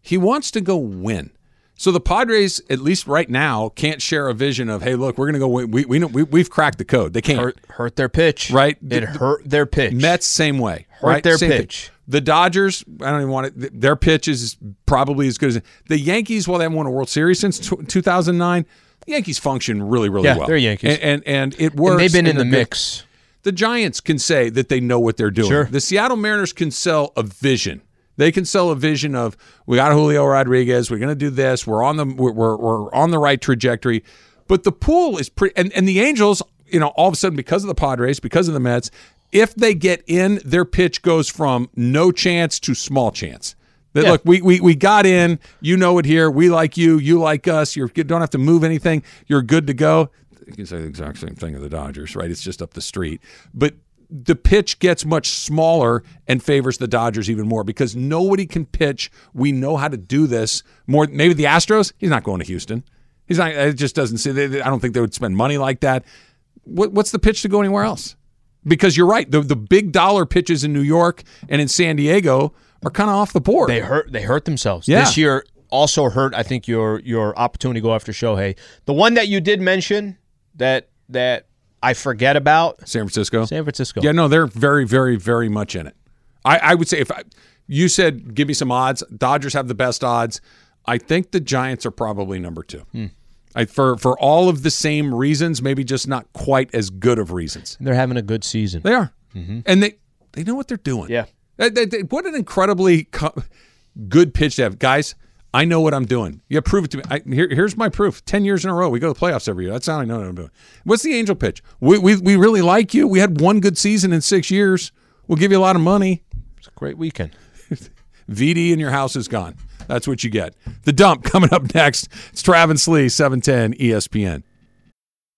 he wants to go win. So the Padres, at least right now, can't share a vision of, hey, look, we're going to go win. We, we know we, we've cracked the code. They can't. Hurt hurt their pitch. Right. It the- hurt their pitch. Mets same way. Hurt right? their Same thing. pitch. The Dodgers, I don't even want it. Their pitch is probably as good as the Yankees. While they haven't won a World Series since tw 2009, the Yankees function really, really Yeah, well. they're Yankees. and and, and it works. and they've been in the good. mix. The Giants can say that they know what they're doing. Sure. The Seattle Mariners can sell a vision. They can sell a vision of we got Julio Rodriguez. We're going to do this. We're on the we're, we're, we're on the right trajectory. But the pool is pretty. And, and the Angels, you know, all of a sudden because of the Padres, because of the Mets, if they get in, their pitch goes from no chance to small chance. That Yeah. look, we, we we got in. You know it here. We like you. You like us. You're, you don't have to move anything. You're good to go. You can say the exact same thing of the Dodgers, right? It's just up the street. But the pitch gets much smaller and favors the Dodgers even more because nobody can pitch. We know how to do this more. Maybe the Astros. He's not going to Houston. He's not. It just doesn't see. I don't think they would spend money like that. What, what's the pitch to go anywhere else? Because you're right. The the big dollar pitches in New York and in San Diego are kind of off the board. They hurt. They hurt themselves Yeah. this year. Also hurt. I think your your opportunity to go after Shohei. The one that you did mention that that I forget about San Francisco. San Francisco. Yeah, no, they're very, very, very much in it. I, I would say if I, you said give me some odds, Dodgers have the best odds. I think the Giants are probably number two. Hmm. I, for for all of the same reasons, maybe just not quite as good of reasons. They're having a good season. They are, mm-hmm. and they they know what they're doing. Yeah. They- they- they- what an incredibly co- good pitch to have, guys. I know what I'm doing. You prove it to me. I, here, here's my proof. Ten years in a row, we go to the playoffs every year. That's how I know what I'm doing. What's the angel pitch? We, we we really like you. We had one good season in six years. We'll give you a lot of money. It's a great weekend. VD in your house is gone. That's what you get. The dump coming up next. It's Travis Lee, E 710 ESPN.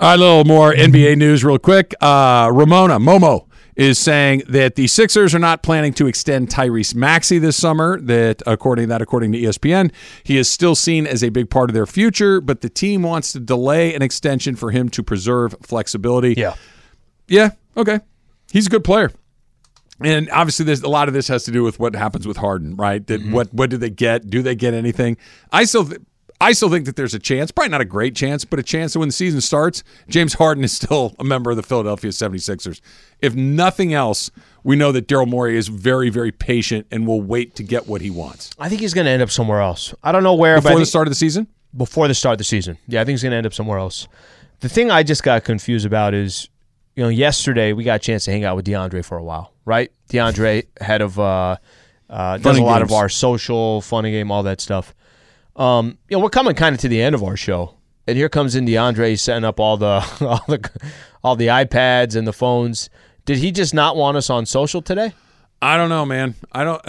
All right, a little more NBA news real quick. Uh, Ramona Momo is saying that the Sixers are not planning to extend Tyrese Maxey this summer. That according that according to ESPN, he is still seen as a big part of their future, but the team wants to delay an extension for him to preserve flexibility. Yeah. Yeah, okay. He's a good player. And obviously, there's a lot of this has to do with what happens with Harden, right? Did, Mm-hmm. What what do they get? Do they get anything? I still th- I still think that there's a chance, probably not a great chance, but a chance that when the season starts, James Harden is still a member of the Philadelphia 76ers. If nothing else, we know that Daryl Morey is very, very patient and will wait to get what he wants. I think he's going to end up somewhere else. I don't know where, Before the start of the season? before the start of the season. Yeah, I think he's going to end up somewhere else. The thing I just got confused about is, you know, yesterday we got a chance to hang out with DeAndre for a while, right? DeAndre, head of, uh, uh, does a lot of our social, funny game, all that stuff. Um, you know, we're coming kind of to the end of our show, and here comes in DeAndre setting up all the, all the, all the iPads and the phones. Did he just not want us on social today? I don't know, man. I don't.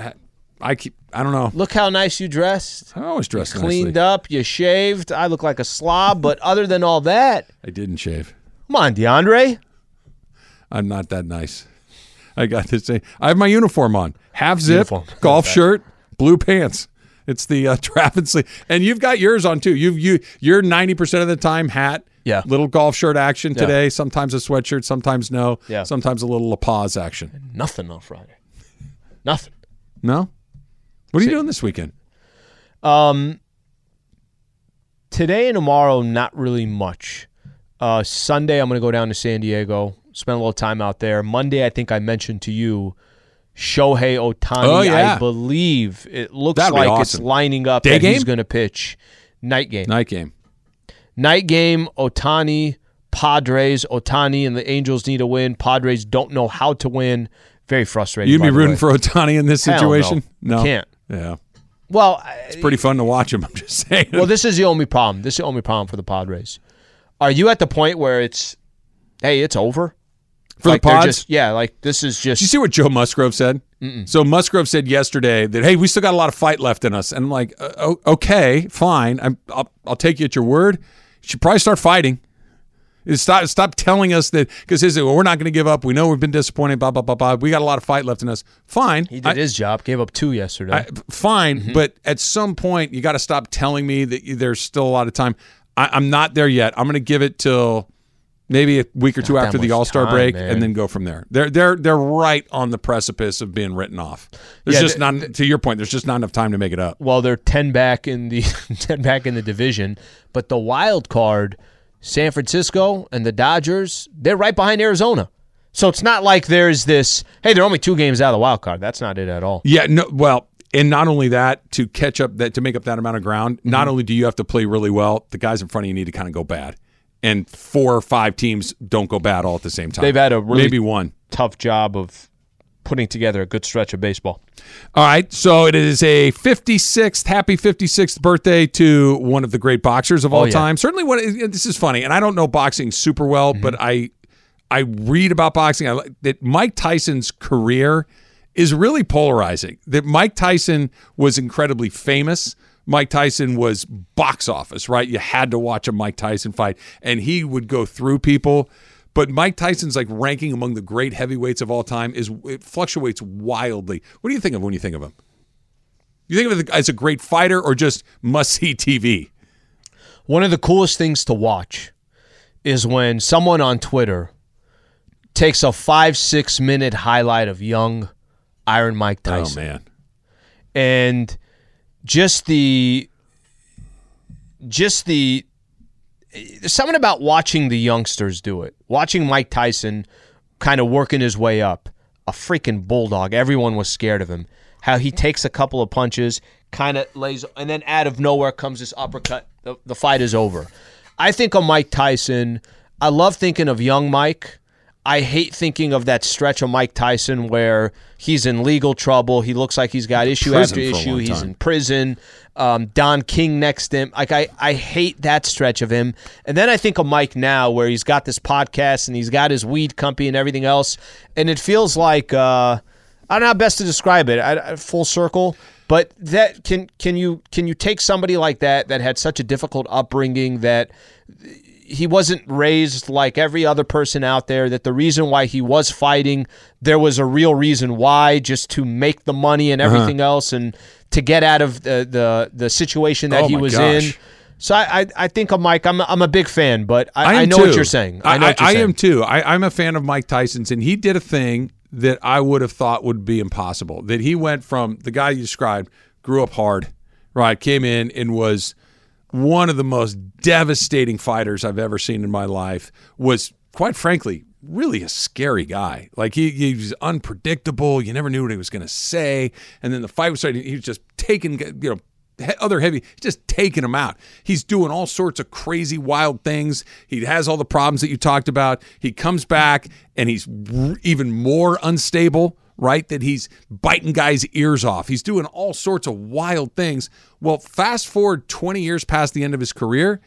I keep. I don't know. Look how nice you dressed. I always dress Cleaned nicely. up, you shaved. I look like a slob, but other than all that, I didn't shave. come on, DeAndre. I'm not that nice. I got this. I have my uniform on, half zip, Uniform. golf shirt, blue pants. It's the uh, Travis sleeve, and you've got yours on too. You've you you're ninety percent of the time hat. Yeah. little golf shirt action Yeah. today. Sometimes a sweatshirt, sometimes no. Yeah. sometimes a little La Paz action. Nothing on Friday. Nothing. No. What are you doing this weekend? Um, today and tomorrow, not really much. Uh, Sunday, I'm going to go down to San Diego, spend a little time out there. Monday, I think I mentioned to you, Shohei Ohtani. Oh, yeah. I believe it looks That'd like it's lining up Day that he's going to pitch night game. Night game. Night game, Ohtani, Padres, Ohtani, and the Angels need a win. Padres don't know how to win. Very frustrating. You'd be rooting way. for Ohtani in this Hell no. situation? Can't. Yeah, Well, it's pretty fun to watch him. I'm just saying. well, this is the only problem. This is the only problem for the Padres. Are you at the point where it's, hey, it's over for like the Pods. Just, yeah, like this is just. Did you see what Joe Musgrove said? So Musgrove said yesterday that hey, we still got a lot of fight left in us, and I'm like, uh, okay, fine, I'm, I'll, I'll take you at your word. You should probably start fighting. Stop, stop telling us that because his well, we're not going to give up. We know we've been disappointed. Blah blah blah blah. We got a lot of fight left in us. Fine, he did I- his job. Gave up two yesterday. I, fine, Mm-hmm. but at some point you got to stop telling me that you- there's still a lot of time. I, I'm not there yet. I'm going to give it till maybe a week or two after the All Star break, man. and then go from there. They're they're they're right on the precipice of being written off. There's Yeah, just the- not to your point. There's just not enough time to make it up. well, they're ten back in the ten back in the division, but the wild card, San Francisco and the Dodgers, they're right behind Arizona. So it's not like there's this. Hey, they're only two games out of the wild card. That's not it at all. Yeah, no. Well, and not only that, to catch up that to make up that amount of ground, Mm-hmm. not only do you have to play really well, the guys in front of you need to kind of go bad, and four or five teams don't go bad all at the same time. They've had a really maybe one. tough job of putting together a good stretch of baseball. All right, so it is a 56th, happy 56th birthday to one of the great boxers of all Oh, yeah. time. Certainly, what this is funny, and I don't know boxing super well, Mm-hmm. but I I read about boxing. I that Mike Tyson's career is really polarizing. That Mike Tyson was incredibly famous. Mike Tyson was box office, right? You had to watch a Mike Tyson fight, and he would go through people. But Mike Tyson's like ranking among the great heavyweights of all time is it fluctuates wildly. What do you think of when you think of him? You think of it as a great fighter or just must see TV? One of the coolest things to watch is when someone on Twitter takes a five, six minute highlight of young Iron Mike oh, Tyson. Oh man, And just the just the there's something about watching the youngsters do it. Watching Mike Tyson kind of working his way up. A freaking bulldog. Everyone was scared of him. How he takes a couple of punches, kind of lays, and then out of nowhere comes this uppercut. The, the fight is over. I think of Mike Tyson. I love thinking of young Mike. I hate thinking of that stretch of Mike Tyson where he's in legal trouble. He looks like he's got issue after issue. He's time. in prison. Um, Don King next to him. Like I, I hate that stretch of him. And then I think of Mike now, where he's got this podcast and he's got his weed company and everything else, and it feels like uh, I don't know how best to describe it. I, I- full circle. But that can can you can you take somebody like that that had such a difficult upbringing that he wasn't raised like every other person out there. That the reason why he was fighting, there was a real reason why, just to make the money and Uh-huh. everything else, and to get out of the the, the situation that Oh he was gosh. in. So I, I I think of Mike. I'm I'm a big fan, but I, I, I, know too. what you're saying. I know what you're I saying. am too. I, I'm a fan of Mike Tyson's, and he did a thing that I would have thought would be impossible. That he went from the guy you described, grew up hard, right? Came in and was one of the most devastating fighters I've ever seen in my life. Was quite frankly really a scary guy. Like he, he was unpredictable. You never knew what he was going to say. And then the fight was starting. He was just taking, you know, other heavy, just taking him out. He's doing all sorts of crazy, wild things. He has all the problems that you talked about. He comes back and he's even more unstable, right? That he's biting guys' ears off. He's doing all sorts of wild things. Well, fast forward 20 years past the end of his career,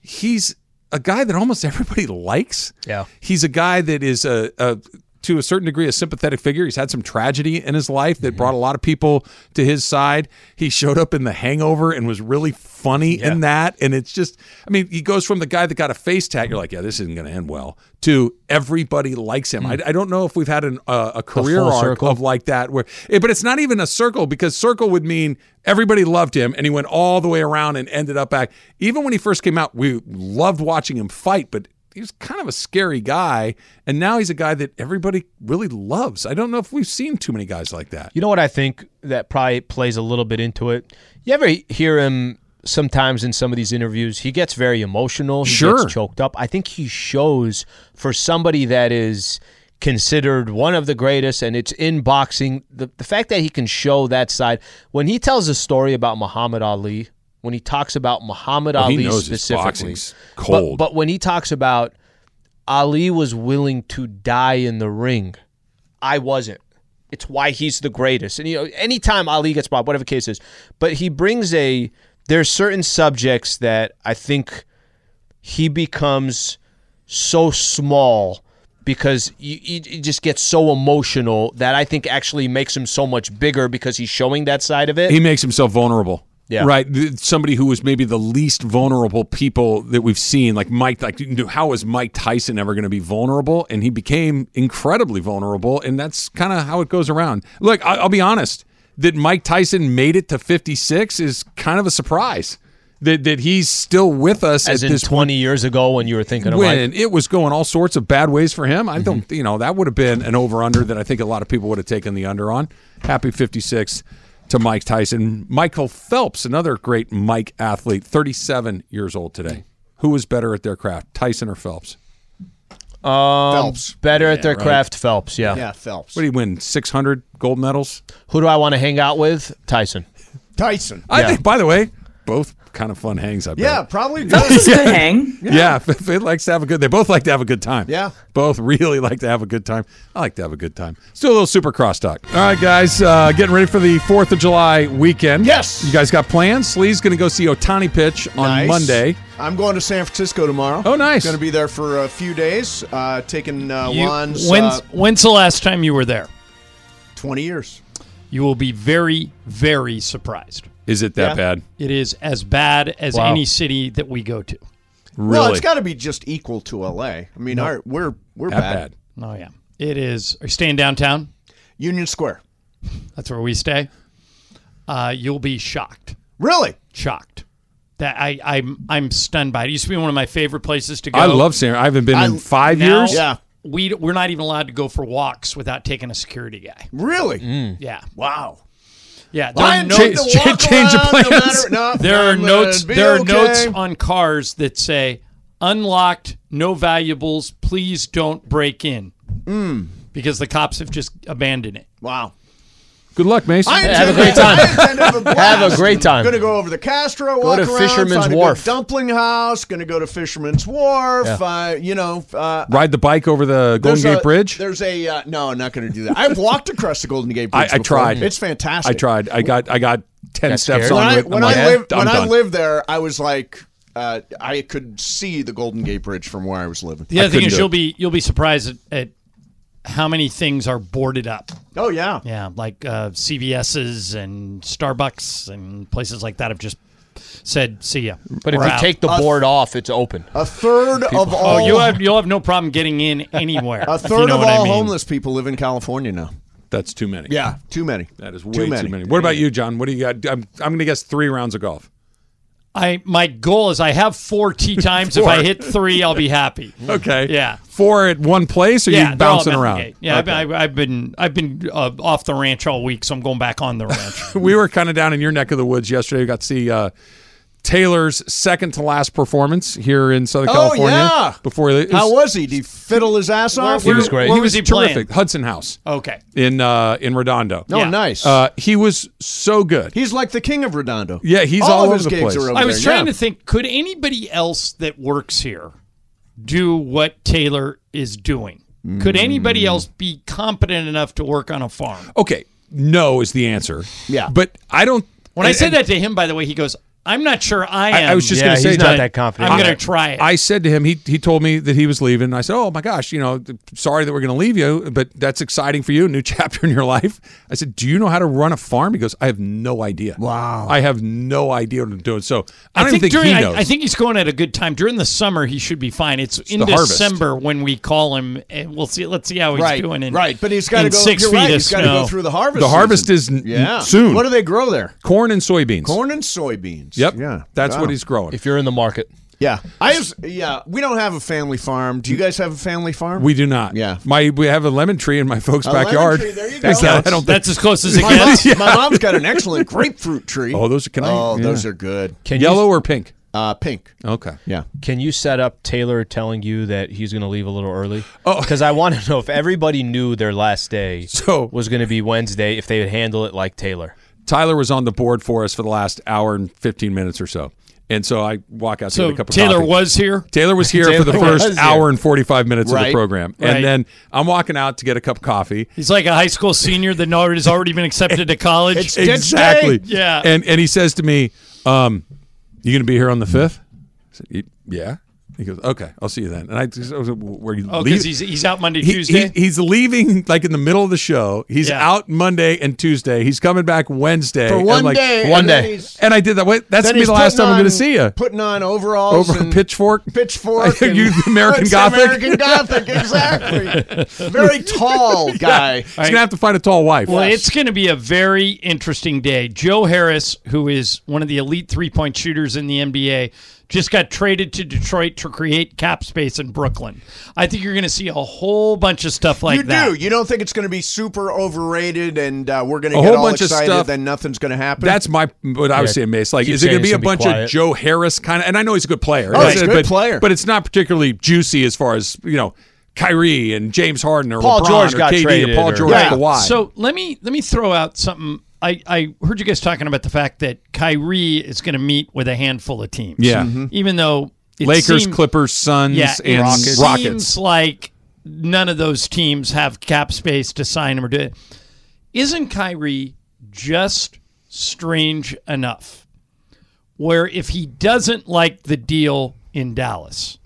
he's a guy that almost everybody likes. Yeah. He's a guy that is a, a to a certain degree a sympathetic figure. He's had some tragedy in his life that brought a lot of people to his side. He showed up in The Hangover and was really funny in that. And it's just, I mean, he goes from the guy that got a face tat, you're like, yeah, this isn't going to end well, to everybody likes him. I, I don't know if we've had an, uh, a career arc circle. of like that where, eh, but it's not even a circle because circle would mean everybody loved him and he went all the way around and ended up back. Even when he first came out, we loved watching him fight, but he was kind of a scary guy. And now he's a guy that everybody really loves. I don't know if we've seen too many guys like that. You know what I think that probably plays a little bit into it. You ever hear him sometimes in some of these interviews? He gets very emotional. He Sure. gets choked up. I think he shows for somebody that is considered one of the greatest, and it's in boxing. The the fact that he can show that side when he tells a story about Muhammad Ali. When he talks about Muhammad he Ali specifically, boxing's but- cold. but when he talks about Ali was willing to die in the ring, I wasn't. It's why he's the greatest. And you know, anytime Ali gets brought, whatever the case is, but he brings a. There's certain subjects that I think he becomes so small because you, you just get so emotional that I think actually makes him so much bigger because he's showing that side of it. He makes himself vulnerable. Yeah. Right. Somebody who was maybe the least vulnerable people that we've seen, like Mike, like how is Mike Tyson ever going to be vulnerable? And he became incredibly vulnerable. And that's kind of how it goes around. Look, I- I'll be honest that Mike Tyson made it to 56 is kind of a surprise that, that he's still with us as at in this 20 years ago when you were thinking of when like, it was going all sorts of bad ways for him. I mm-hmm. don't, you know, that would have been an over under that I think a lot of people would have taken the under on. Happy 56 to Mike Tyson. Michael Phelps, another great Mike athlete, 37 years old today. Who was better at their craft, Tyson or Phelps? um, Phelps. better at their right. craft, Phelps. Yeah. Yeah, Phelps. What did he win? 600 gold medals? Who do I want to hang out with? Tyson. Tyson. I Yeah. think, by the way, both kind of fun hangs, I bet. Yeah, probably This does. is a good hang. Yeah, Fit likes to have a good. They both like to have a good time. Yeah. both really like to have a good time. I like to have a good time. Let's do a little super cross talk. All right, guys, uh, getting ready for the Fourth of July weekend. Yes. you guys got plans? Lee's going to go see Ohtani pitch on Nice. Monday. I'm going to San Francisco tomorrow. Oh, nice. Going to be there for a few days, uh, taking uh, You- Juan's when's, uh, when's the last time you were there? 20 years. You will be very, very surprised. Is it that Yeah. bad? It is as bad as Wow. any city that we go to. Really? Well, it's got to be just equal to LA. I mean, our, we're we're that bad. bad. Oh yeah, it is. Are you staying downtown? Union Square. That's where we stay. Uh, you'll be shocked. Really? Shocked. That I, I'm I'm stunned by it. It used to be one of my favorite places to go. I love San. I haven't been in five Now- years. Yeah. We we're not even allowed to go for walks without taking a security guy. Really? Yeah, Wow. yeah. There are I no- enjoy Change- to walk change of around no matter- no, there are I'm gonna notes. be There are okay. notes on cars that say unlocked, no valuables. Please don't break in. Mm. Because the cops have just abandoned it. Wow. Good luck, Mason. I Have a great time. I have a blast. Have a great time. Going to go over the Castro, Go walk to around, Fisherman's find a Wharf. good dumpling house. Going to go to Fisherman's Wharf. Yeah. Uh, you know, uh, Ride the bike over the Golden Gate a- Bridge. There's a uh, no, I'm not going to do that. I've walked across the Golden Gate Bridge. I before. tried. It's fantastic. I tried. I got. I got ten Got steps scared? on When I it. I'm when like, I lived when I lived there, I was like, uh, I could see the Golden Gate Bridge from where I was living. The other thing is you'll it. be you'll be surprised at, at how many things are boarded up. Oh yeah. Yeah, like uh, CVS's and Starbucks and places like that have just said, "See ya." But if We're you out. take the board off, it's open. A third of all. oh, you have you'll have no problem getting in anywhere. a if you third know of what I all mean. homeless people live in California now. That's too many. Yeah, too many. That is way too many. many. What about you, John? What do you got? I'm, I'm going to guess three rounds of golf. I my goal is I have four tee times. If I hit three, I'll be happy. Okay. Yeah. Four at one place, or yeah, you bouncing around? Yeah, Okay. I've, I've, I've been I've been uh, off the ranch all week, so I'm going back on the ranch. we were kind of down in your neck of the woods yesterday. We got to see uh, Taylor's second to last performance here in Southern Oh, California. yeah. Before it How was he? Did he fiddle his ass off? He was Where He was was he terrific. playing? Hudson House okay. in uh, in Redondo. Oh, Yeah. nice. Uh, he was so good. He's like the king of Redondo. Yeah, he's all, all of over his the gigs place. are over I was there, trying yeah. to think, could anybody else that works here do what Taylor is doing? Could anybody Mm. else be competent enough to work on a farm? Okay, no is the answer. Yeah. but I don't. When I and- said that to him, by the way, he goes, "I'm not sure I I, am." I was just Yeah, going to say, he's not John, that confident. I'm going to try it. I said to him, he he told me that he was leaving. I said, "Oh my gosh, you know, sorry that we're going to leave you, but that's exciting for you, a new chapter in your life." I said, "Do you know how to run a farm?" He goes, "I have no idea. Wow. I have no idea what I'm doing." So I don't think, even think during, he knows. I, think he's going at a good time. During the summer, he should be fine. It's, in the harvest. December when we call him, and we'll see. Let's see how he's right, doing. In, right. But he's got to go. six you're feet right. of He's got to snow. go through the harvest. the harvest is n- yeah soon. What do they grow there? corn and soybeans. Corn and soybeans. Yep. Yeah. that's Wow. what he's growing. If you're in the market, Yeah. I just. Yeah. We don't have a family farm. Do you guys have a family farm? we do not. Yeah. My we have a lemon tree in my folks' A lemon backyard. tree, there you That's go. not- I don't think. That's as close as it my, mom, gets. my mom's got an excellent grapefruit tree. Oh, those are can I? Oh, yeah. those are good. can yellow You, or pink. Uh, pink. Okay. Yeah. can you set up Taylor telling you that he's going to leave a little early? Oh. because I want to know if everybody knew their last day So- was going to be Wednesday, if they would handle it like Taylor. Tyler was on the board for us for the last hour and 15 minutes or so. And so I walk out to So get a cup of Taylor coffee. was here. Taylor was here for the first hour here. and 45 minutes of the program. Right. And then I'm walking out to get a cup of coffee. He's like a high school senior that has already been accepted to college. It's- exactly. day. Yeah. And and he says to me, um, "You going to be here on the 5th?" I said, "Yeah." He goes, "Okay, I'll see you then." And I just, I was like, "Where you oh, leave?" because he's he's out Monday, He- Tuesday. he- he's leaving like in the middle of the show. He's Yeah. out Monday and Tuesday. He's coming back Wednesday. For And one I'm like, day. one and day. And I did that. Wait, that's gonna be the last putting time I'm going to see you. Putting on overalls Over and pitchfork. pitchfork. Are you and- American Gothic? American Gothic, exactly. Very tall guy. He's gonna have to find a tall wife. Well, it's going to be a very interesting day. Joe Harris, who is one of the elite three point shooters in the NBA, just got traded to Detroit to create cap space in Brooklyn. I think you're going to see a whole bunch of stuff like you that. You do. You don't think it's going to be super overrated and uh, we're going to get whole all bunch of excited, stuff. then nothing's going to happen? That's my what I was Yeah. saying, Mace. Like, Keep is it going to be a bunch be of. Joe Harris kind of? And I know he's a good player. Oh, he's a good but, player. but it's not particularly juicy as far as you know, Kyrie and James Harden or Paul LeBron George or got KD traded or Paul or- George Yeah. or Kawhi. So let me let me throw out something. I, I heard you guys talking about the fact that Kyrie is going to meet with a handful of teams. Yeah. Mm-hmm. Even though it Lakers, seemed- Clippers, Suns, yeah, and it Rockets. seems like none of those teams have cap space to sign him or do it. Isn't Kyrie just strange enough where if he doesn't like the deal in Dallas,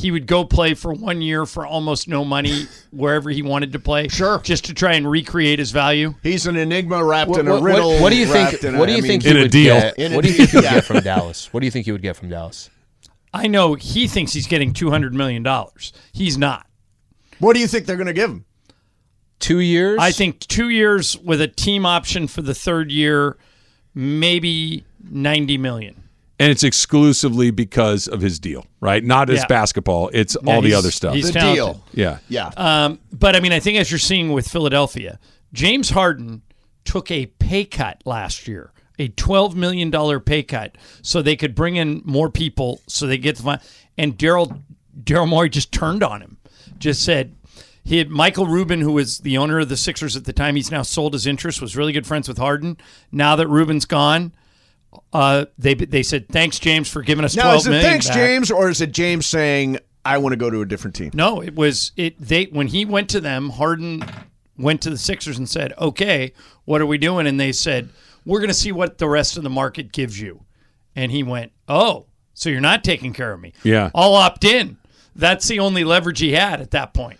he would go play for one year for almost no money wherever he wanted to play. Sure. Just to try and recreate his value. He's an enigma wrapped What, in a what- riddle. what do you think? wrapped in a- What do you think he would get? What do you think he would get from Dallas? What do you think he would get from Dallas? I know he thinks he's getting $200 million. He's not. What do you think they're going to give him? Two years. I think two years with a team option for the third year, maybe 90 million. And it's exclusively because of his deal, right? Not his Yeah. basketball. It's Yeah, all the other stuff. he's The talented. deal. yeah. Yeah. Um, but I mean, I think as you're seeing with Philadelphia, James Harden took a pay cut last year, a $12 million pay cut, so they could bring in more people so they get the fun. And Daryl Daryl Morey just turned on him, just said, he had Michael Rubin, who was the owner of the Sixers at the time. He's now sold his interest. Was really good friends with Harden. Now that Rubin's gone, uh, they they said thanks James for giving us now, twelve is it million thanks, back." James, or is it James saying, I want to go to a different team? No, it was it. They when he went to them, Harden went to the Sixers and said, "Okay, what are we doing?" And they said, "We're going to see what the rest of the market gives you." And he went, "Oh, so you're not taking care of me? Yeah. I'll opt in." That's the only leverage he had at that point.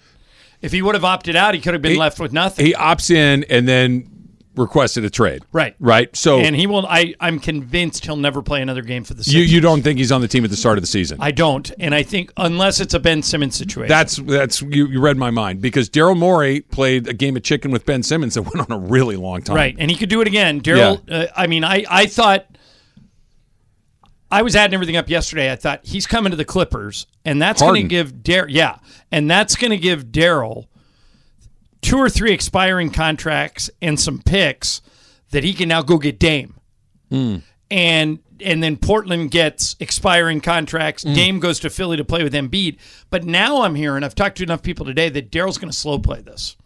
If he would have opted out, he could have been He- left with nothing. He opts in, and then requested a trade. Right. Right. So and he will. I I'm convinced he'll never play another game for the. you Sixers. you don't think he's on the team at the start of the season? I don't, and I think unless it's a Ben Simmons situation. That's that's you, you read my mind because Daryl Morey played a game of chicken with Ben Simmons that went on a really long time. Right, and he could do it again. Daryl, uh, I mean, I, I thought I was adding everything up yesterday. I thought he's coming to the Clippers, and that's going to give Daryl, yeah, and that's going to give Daryl two or three expiring contracts and some picks that he can now go get Dame, hmm. and and then Portland gets expiring contracts. Hmm. Dame goes to Philly to play with Embiid. But now I'm hearing, I've talked to enough people today that Daryl's going to slow play this,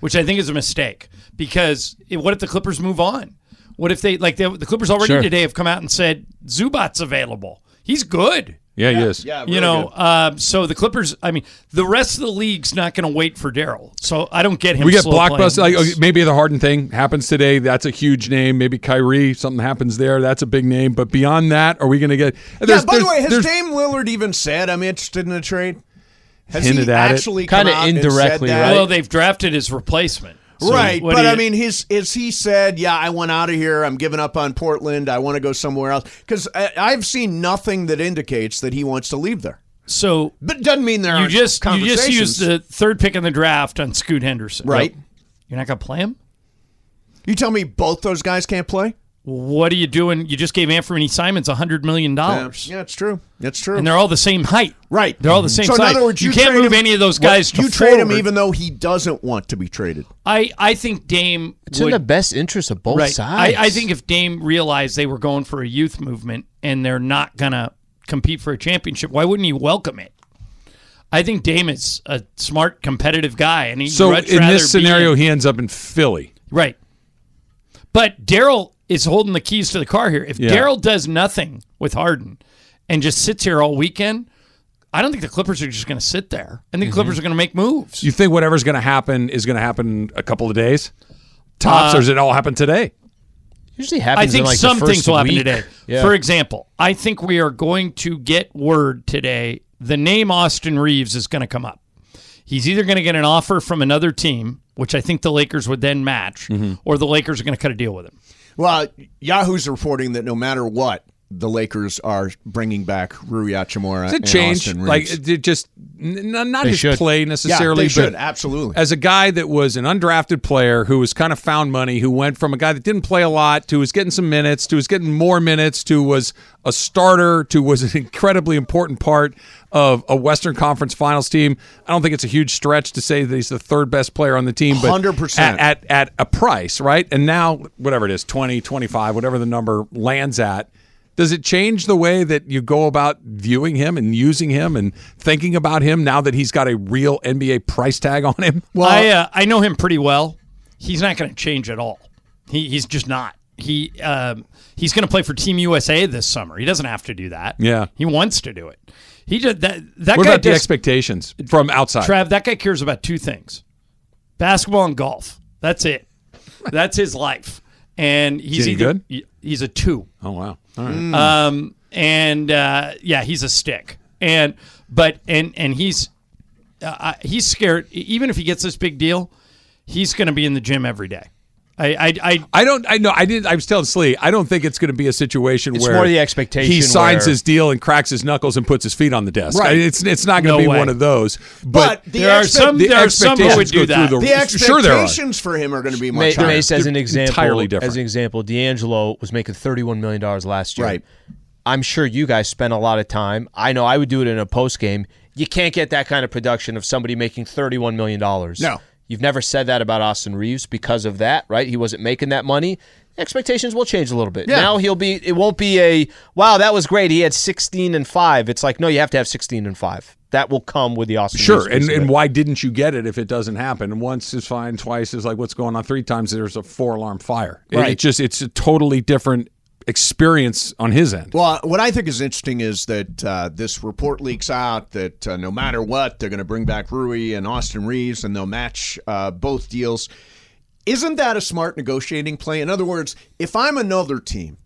which I think is a mistake because it- what if the Clippers move on? What if they like the, the Clippers already Sure. today have come out and said Zubac's available? He's good. Yeah, he is. Yeah, You know, good. um, so the Clippers. I mean, the rest of the league's not going to wait for Daryl. So I don't get him. we get blockbuster. Like, okay, maybe the Harden thing happens today. That's a huge name. Maybe Kyrie, something happens there. That's a big name. But beyond that, are we going to get? Yeah, there's- by the way, has there's- Dame Lillard even said I'm interested in a trade? Has Hinted he at it. actually come Kinda out and said indirectly, that? right? well, they've drafted his replacement. So right, but do I mean, his is he said, "Yeah, I want out of here. I'm giving up on Portland. I want to go somewhere else." Because uh, I've seen nothing that indicates that he wants to leave there. so But doesn't mean there you just you just used the third pick in the draft on Scoot Henderson, Right. You're not going to play him. You tell me both those guys can't play? What are you doing? You just gave Anfernee Simons a hundred million dollars, Yeah, it's true. It's true. and they're all the same height. right. They're all the same So in other words, you, you, can't move him- any of those Well, guys. to you trade him even though he doesn't want to be traded. I I think Dame It's in the best interest of both right. sides. I, I think if Dame realized they were going for a youth movement and they're not gonna compete for a championship, why wouldn't he welcome it? I think Dame is a smart, competitive guy, and he So in this scenario, in- he ends up in Philly. right. But Daryl is holding the keys to the car here. If Yeah. Daryl does nothing with Harden and just sits here all weekend, I don't think the Clippers are just going to sit there. I think the Clippers are going to make moves. You think whatever's going to happen is going to happen a couple of days, tops, Uh, or does it all happen today? usually happens. I think in like some the first things will happen week. today. Yeah. For example, I think we are going to get word today. The name Austin Reaves is going to come up. He's either going to get an offer from another team, which I think the Lakers would then match, Mm-hmm. or the Lakers are going to cut a deal with him. Well, Yahoo's reporting that no matter what, the Lakers are bringing back Rui Hachimura Does it and change? Austin Like it just n- n- not They his should. play yeah, necessarily, they should but absolutely. as a guy that was an undrafted player who was kind of found money, who went from a guy that didn't play a lot to was getting some minutes, to was getting more minutes, to was a starter, to was an incredibly important part of a Western Conference Finals team. I don't think it's a huge stretch to say that he's the third best player on the team, but 100%. At, at at a price, right? And now whatever it is, 20, 25, whatever the number lands at. Does it change the way that you go about viewing him and using him and thinking about him now that he's got a real NBA price tag on him? Well, I uh, I know him pretty well. He's not going to change at all. He he's just not. He um, he's going to play for Team USA this summer. He doesn't have to do that. Yeah. he wants to do it. He did that. That what guy about the does- expectations from outside? Trav, that guy cares about two things: basketball and golf. That's it. That's his life. And he's Is either- good? He's a two. oh wow! All right. Um, and uh, yeah, he's a stick. And but and and he's uh, he's scared. Even if he gets this big deal, he's going to be in the gym every day. I I, I I don't. I know. I did. I was telling Sli. I don't think it's going to be a situation It's where more the expectation He signs where- his deal and cracks his knuckles and puts his feet on the desk. Right. I- It's it's not going to No be way. one of those. But But, the there are some the there are some who would do that. through the Sure there are. expectations for him are going to be May, much higher. Mace, as an example, entirely different. as an example, D'Angelo was making thirty-one million dollars last year. Right. I'm sure you guys spent a lot of time. I know I would do it in a post game. You can't get that kind of production of somebody making thirty-one million dollars. No. You've never said that about Austin Reaves because of that, right? He wasn't making that money. Expectations will change a little bit. Yeah. Now he'll be. It won't be a wow. That was great. He had sixteen and five. It's like no, you have to have sixteen and five. That will come with the Austin. Sure, Reaves and, and why didn't you get it if it doesn't happen? And once is fine, twice is like what's going on. Three times there's a four alarm fire. It- Right. It, just it's a totally different experience on his end. Well, what I think is interesting is that uh, this report leaks out that uh, no matter what, they're going to bring back Rui and Austin Reaves, and they'll match uh, both deals. Isn't that a smart negotiating play? In other words, if I'm another team,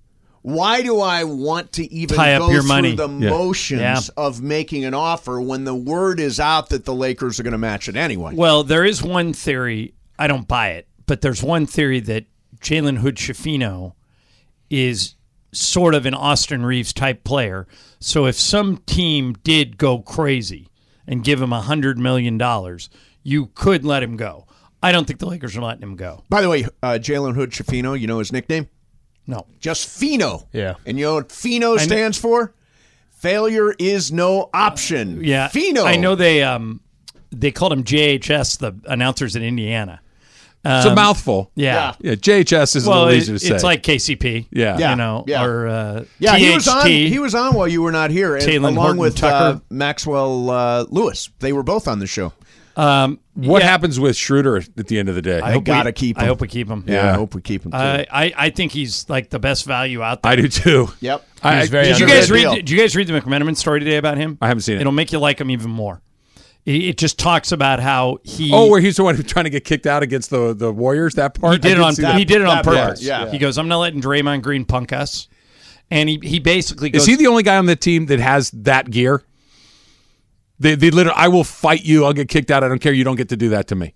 why do I want to even Tie up go your through money. the Yeah. motions Yeah. of making an offer when the word is out that the Lakers are going to match it anyway? Well, there is one theory. I don't buy it, but there's one theory that Jalen Hood Schifino is sort of an Austin Reaves type player. So if some team did go crazy and give him a hundred million dollars, you could let him go. I don't think the Lakers are letting him go. By the way, uh, Jalen Hood Schifino, you know his nickname? No. Just Fino. Yeah. And you know what Fino I kn- stands for? Failure is no option. Yeah, Fino. I know they um they called him JHS, the announcers in Indiana. It's a Um, mouthful. Yeah. Yeah, JHS is well, a little it- easier to say. it's like KCP. Yeah. Yeah, you know, yeah. or uh, Yeah, he was on. THT. He was on while you were not here, and Taylor along Horton with Tucker. uh, Maxwell uh, Lewis. They were both on the show. Um, what yeah, happens with Schroeder at the end of the day? I hope gotta we- keep him. I hope we keep him. Yeah, I hope we keep him. Too. I, I I think he's like the best value out there. I do too. yep. I, He's very Did you guys the read? deal. Did you guys read the McMenamin story today about him? I haven't seen it. It'll make you like him even more. It, it just talks about how he. oh, where he's the one who's trying to get kicked out against the the Warriors. That part he did it on. see that. He did it on that part, purpose. yeah. He goes, "I'm not letting Draymond Green punk us," and he he basically goes. Is he the only guy on the team that has that gear? They, they literally, I will fight you. I'll get kicked out. I don't care. You don't get to do that to me.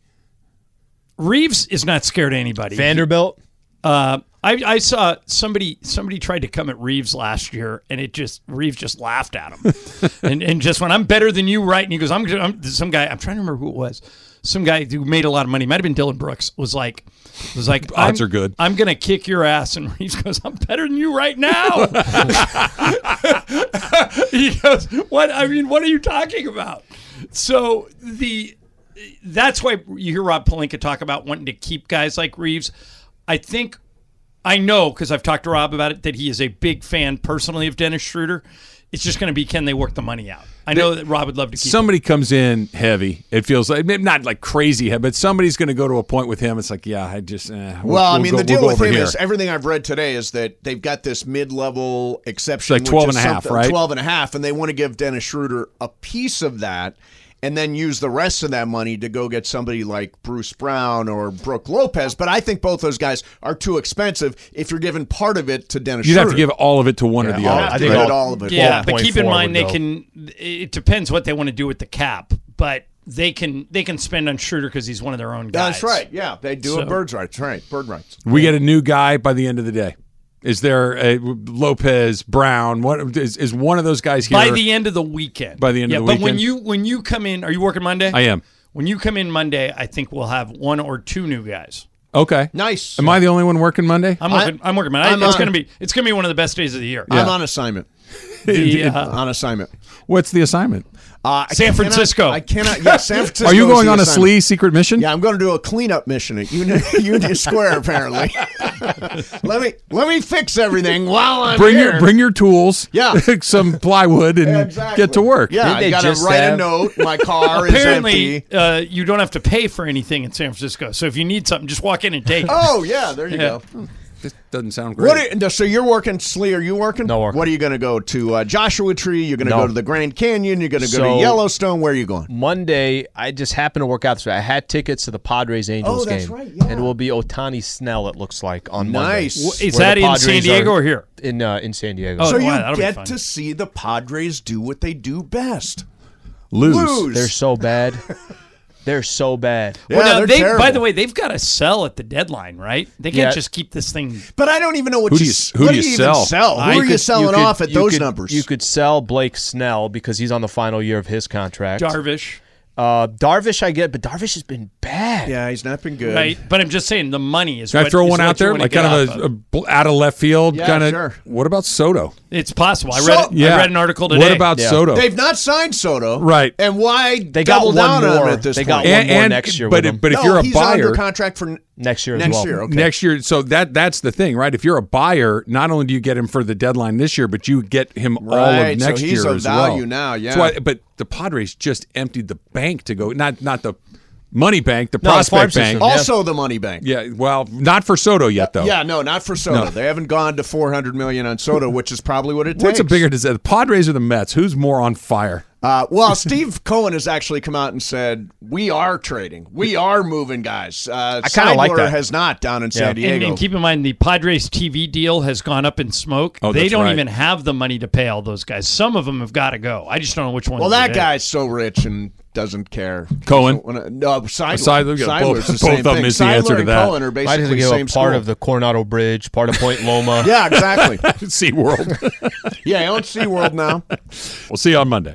Reaves is not scared of anybody. Vanderbilt. Uh, I, I saw somebody somebody tried to come at Reaves last year, and it just Reaves just laughed at him, and and just went, "I'm better than you, right?" And he goes, "I'm, I'm some guy. I'm trying to remember who it was. Some guy who made a lot of money. Might have been Dillon Brooks. Was like, was like, Odds I'm- are good. I'm gonna kick your ass." And Reaves goes, "I'm better than you right now." he goes, "What? I mean, what are you talking about?" So the that's why you hear Rob Pelinka talk about wanting to keep guys like Reaves. I think I know because I've talked to Rob about it that he is a big fan personally of Dennis Schroeder. It's just going to be can they work the money out? I know that Rob would love to keep. him. Somebody comes in heavy. It feels like not like crazy heavy, but somebody's going to go to a point with him. It's like, yeah, I just. Eh, we'll- Well, I we'll mean, go- the deal we'll with him here. is everything I've read today is that they've got this mid-level exception, It's like 12 which and a half, something- right? 12 and a half, and they want to give Dennis Schroeder a piece of that and then use the rest of that money to go get somebody like Bruce Brown or Brook Lopez. But I think both those guys are too expensive if you're giving part of it to Dennis You'd Schroeder. have to give all of it to one or the other. I I think think all, all- all of it. yeah, but keep in mind they go. can. It depends what they want to do with the cap, but they can they can spend on Schroeder because he's one of their own guys. That's right. Yeah, they do So- it birds rights. Right, bird rights. We get a new guy by the end of the day. Is there a Lopez Brown? What is, is one of those guys here? By the end of the weekend. By the end yeah, of the weekend. but when you when you come in, are you working Monday? I am. When you come in Monday, I think we'll have one or two new guys. Okay. Nice. Am I the only one working Monday? I'm working. I, am working. Man. I- I'm it's on- gonna be. It's gonna be one of the best days of the year. I'm on assignment. The, uh, on assignment. What's the assignment? Uh, San cannot- Francisco. I cannot. Yeah, San Francisco. Are you going on a assignment. Sli secret mission? Yeah, I'm going to do a cleanup mission at Union, Union Square. Apparently, let me let me fix everything while I'm Bring here. your bring your tools. Yeah. some plywood and Exactly. get to work. Yeah, Didn't I they got to just write a note. My car is apparently, empty. uh, you don't have to pay for anything in San Francisco. So if you need something, just walk in and take it. Oh yeah, there you Yeah. go. This doesn't sound great. What? Are, so you're working, Sli? Are you working? No work. What are you going to go to? Uh, Joshua Tree? You're going to No. go to the Grand Canyon? You're going to go So- to Yellowstone? Where are you going? Monday, I just happened to work out this way. I had tickets to the Padres Angels Oh, that's game. right, yeah. And it will be Ohtani Snell, it looks like, on Nice. Monday. Is Where that in San Padres Diego are- or here? In uh, in San Diego. Oh, so wow, you get to see the Padres do what they do best. Lose. Lose. They're so bad. They're so bad. Yeah, well, now they're they, by the way, they've got to sell at the deadline, right? They can't Yeah. just keep this thing. But I don't even know what Who do you, you- who what do you even sell? sell. I Who are you could- selling could- off at you those could- numbers? You could sell Blake Snell because he's on the final year of his contract. Darvish, Uh, Darvish, I get, but Darvish has been bad. yeah, he's not been good. right? But I'm just saying the money is. Can I throw one out there, like kind of a, a out of left field Yeah, kind of? sure. What about Soto? It's possible. I read. It, Yeah. I read an article today. What about Yeah. Soto? They've not signed Soto, Right. And why They got double one down on more. him at this They point? got one And- more and- next year But with him. but if No, you're a he's buyer, under contract for n- next year as next well. year. Okay. next year. So that that's the thing, right? If you're a buyer, not only do you get him for the deadline this year, but you get him all of next so next he's year of as value well. now, yeah. That's why- but the Padres just emptied the bank to go, not not the money bank, the No, the prospect bank. system. Also, the money bank. Yeah, well, not for Soto yet though. Yeah, no, not for Soto. No. They haven't gone to 400 million on Soto, which is probably what it takes. What's a bigger disaster? The Padres or the Mets? Who's more on fire? Uh, well, Steve Cohen has actually come out and said we are trading, we are moving guys. Uh, I kinda like Seidler that. Has not down in San Diego. and keep in mind, the Padres TV deal has gone up in smoke. Oh, they don't right. even have the money to pay all those guys. Some of them have got to go. I just don't know which ones. well, that guy's so rich, and doesn't care. Cohen? Wanna- no, Seidler. Seidler, yeah, both- Seidler's the both same of them thing. is the Seidler answer to and that. Cohen are Might as basically well give same up part school. of the Coronado Bridge, part of Point Loma. Yeah, exactly. SeaWorld. yeah, I own SeaWorld now. we'll see you on Monday.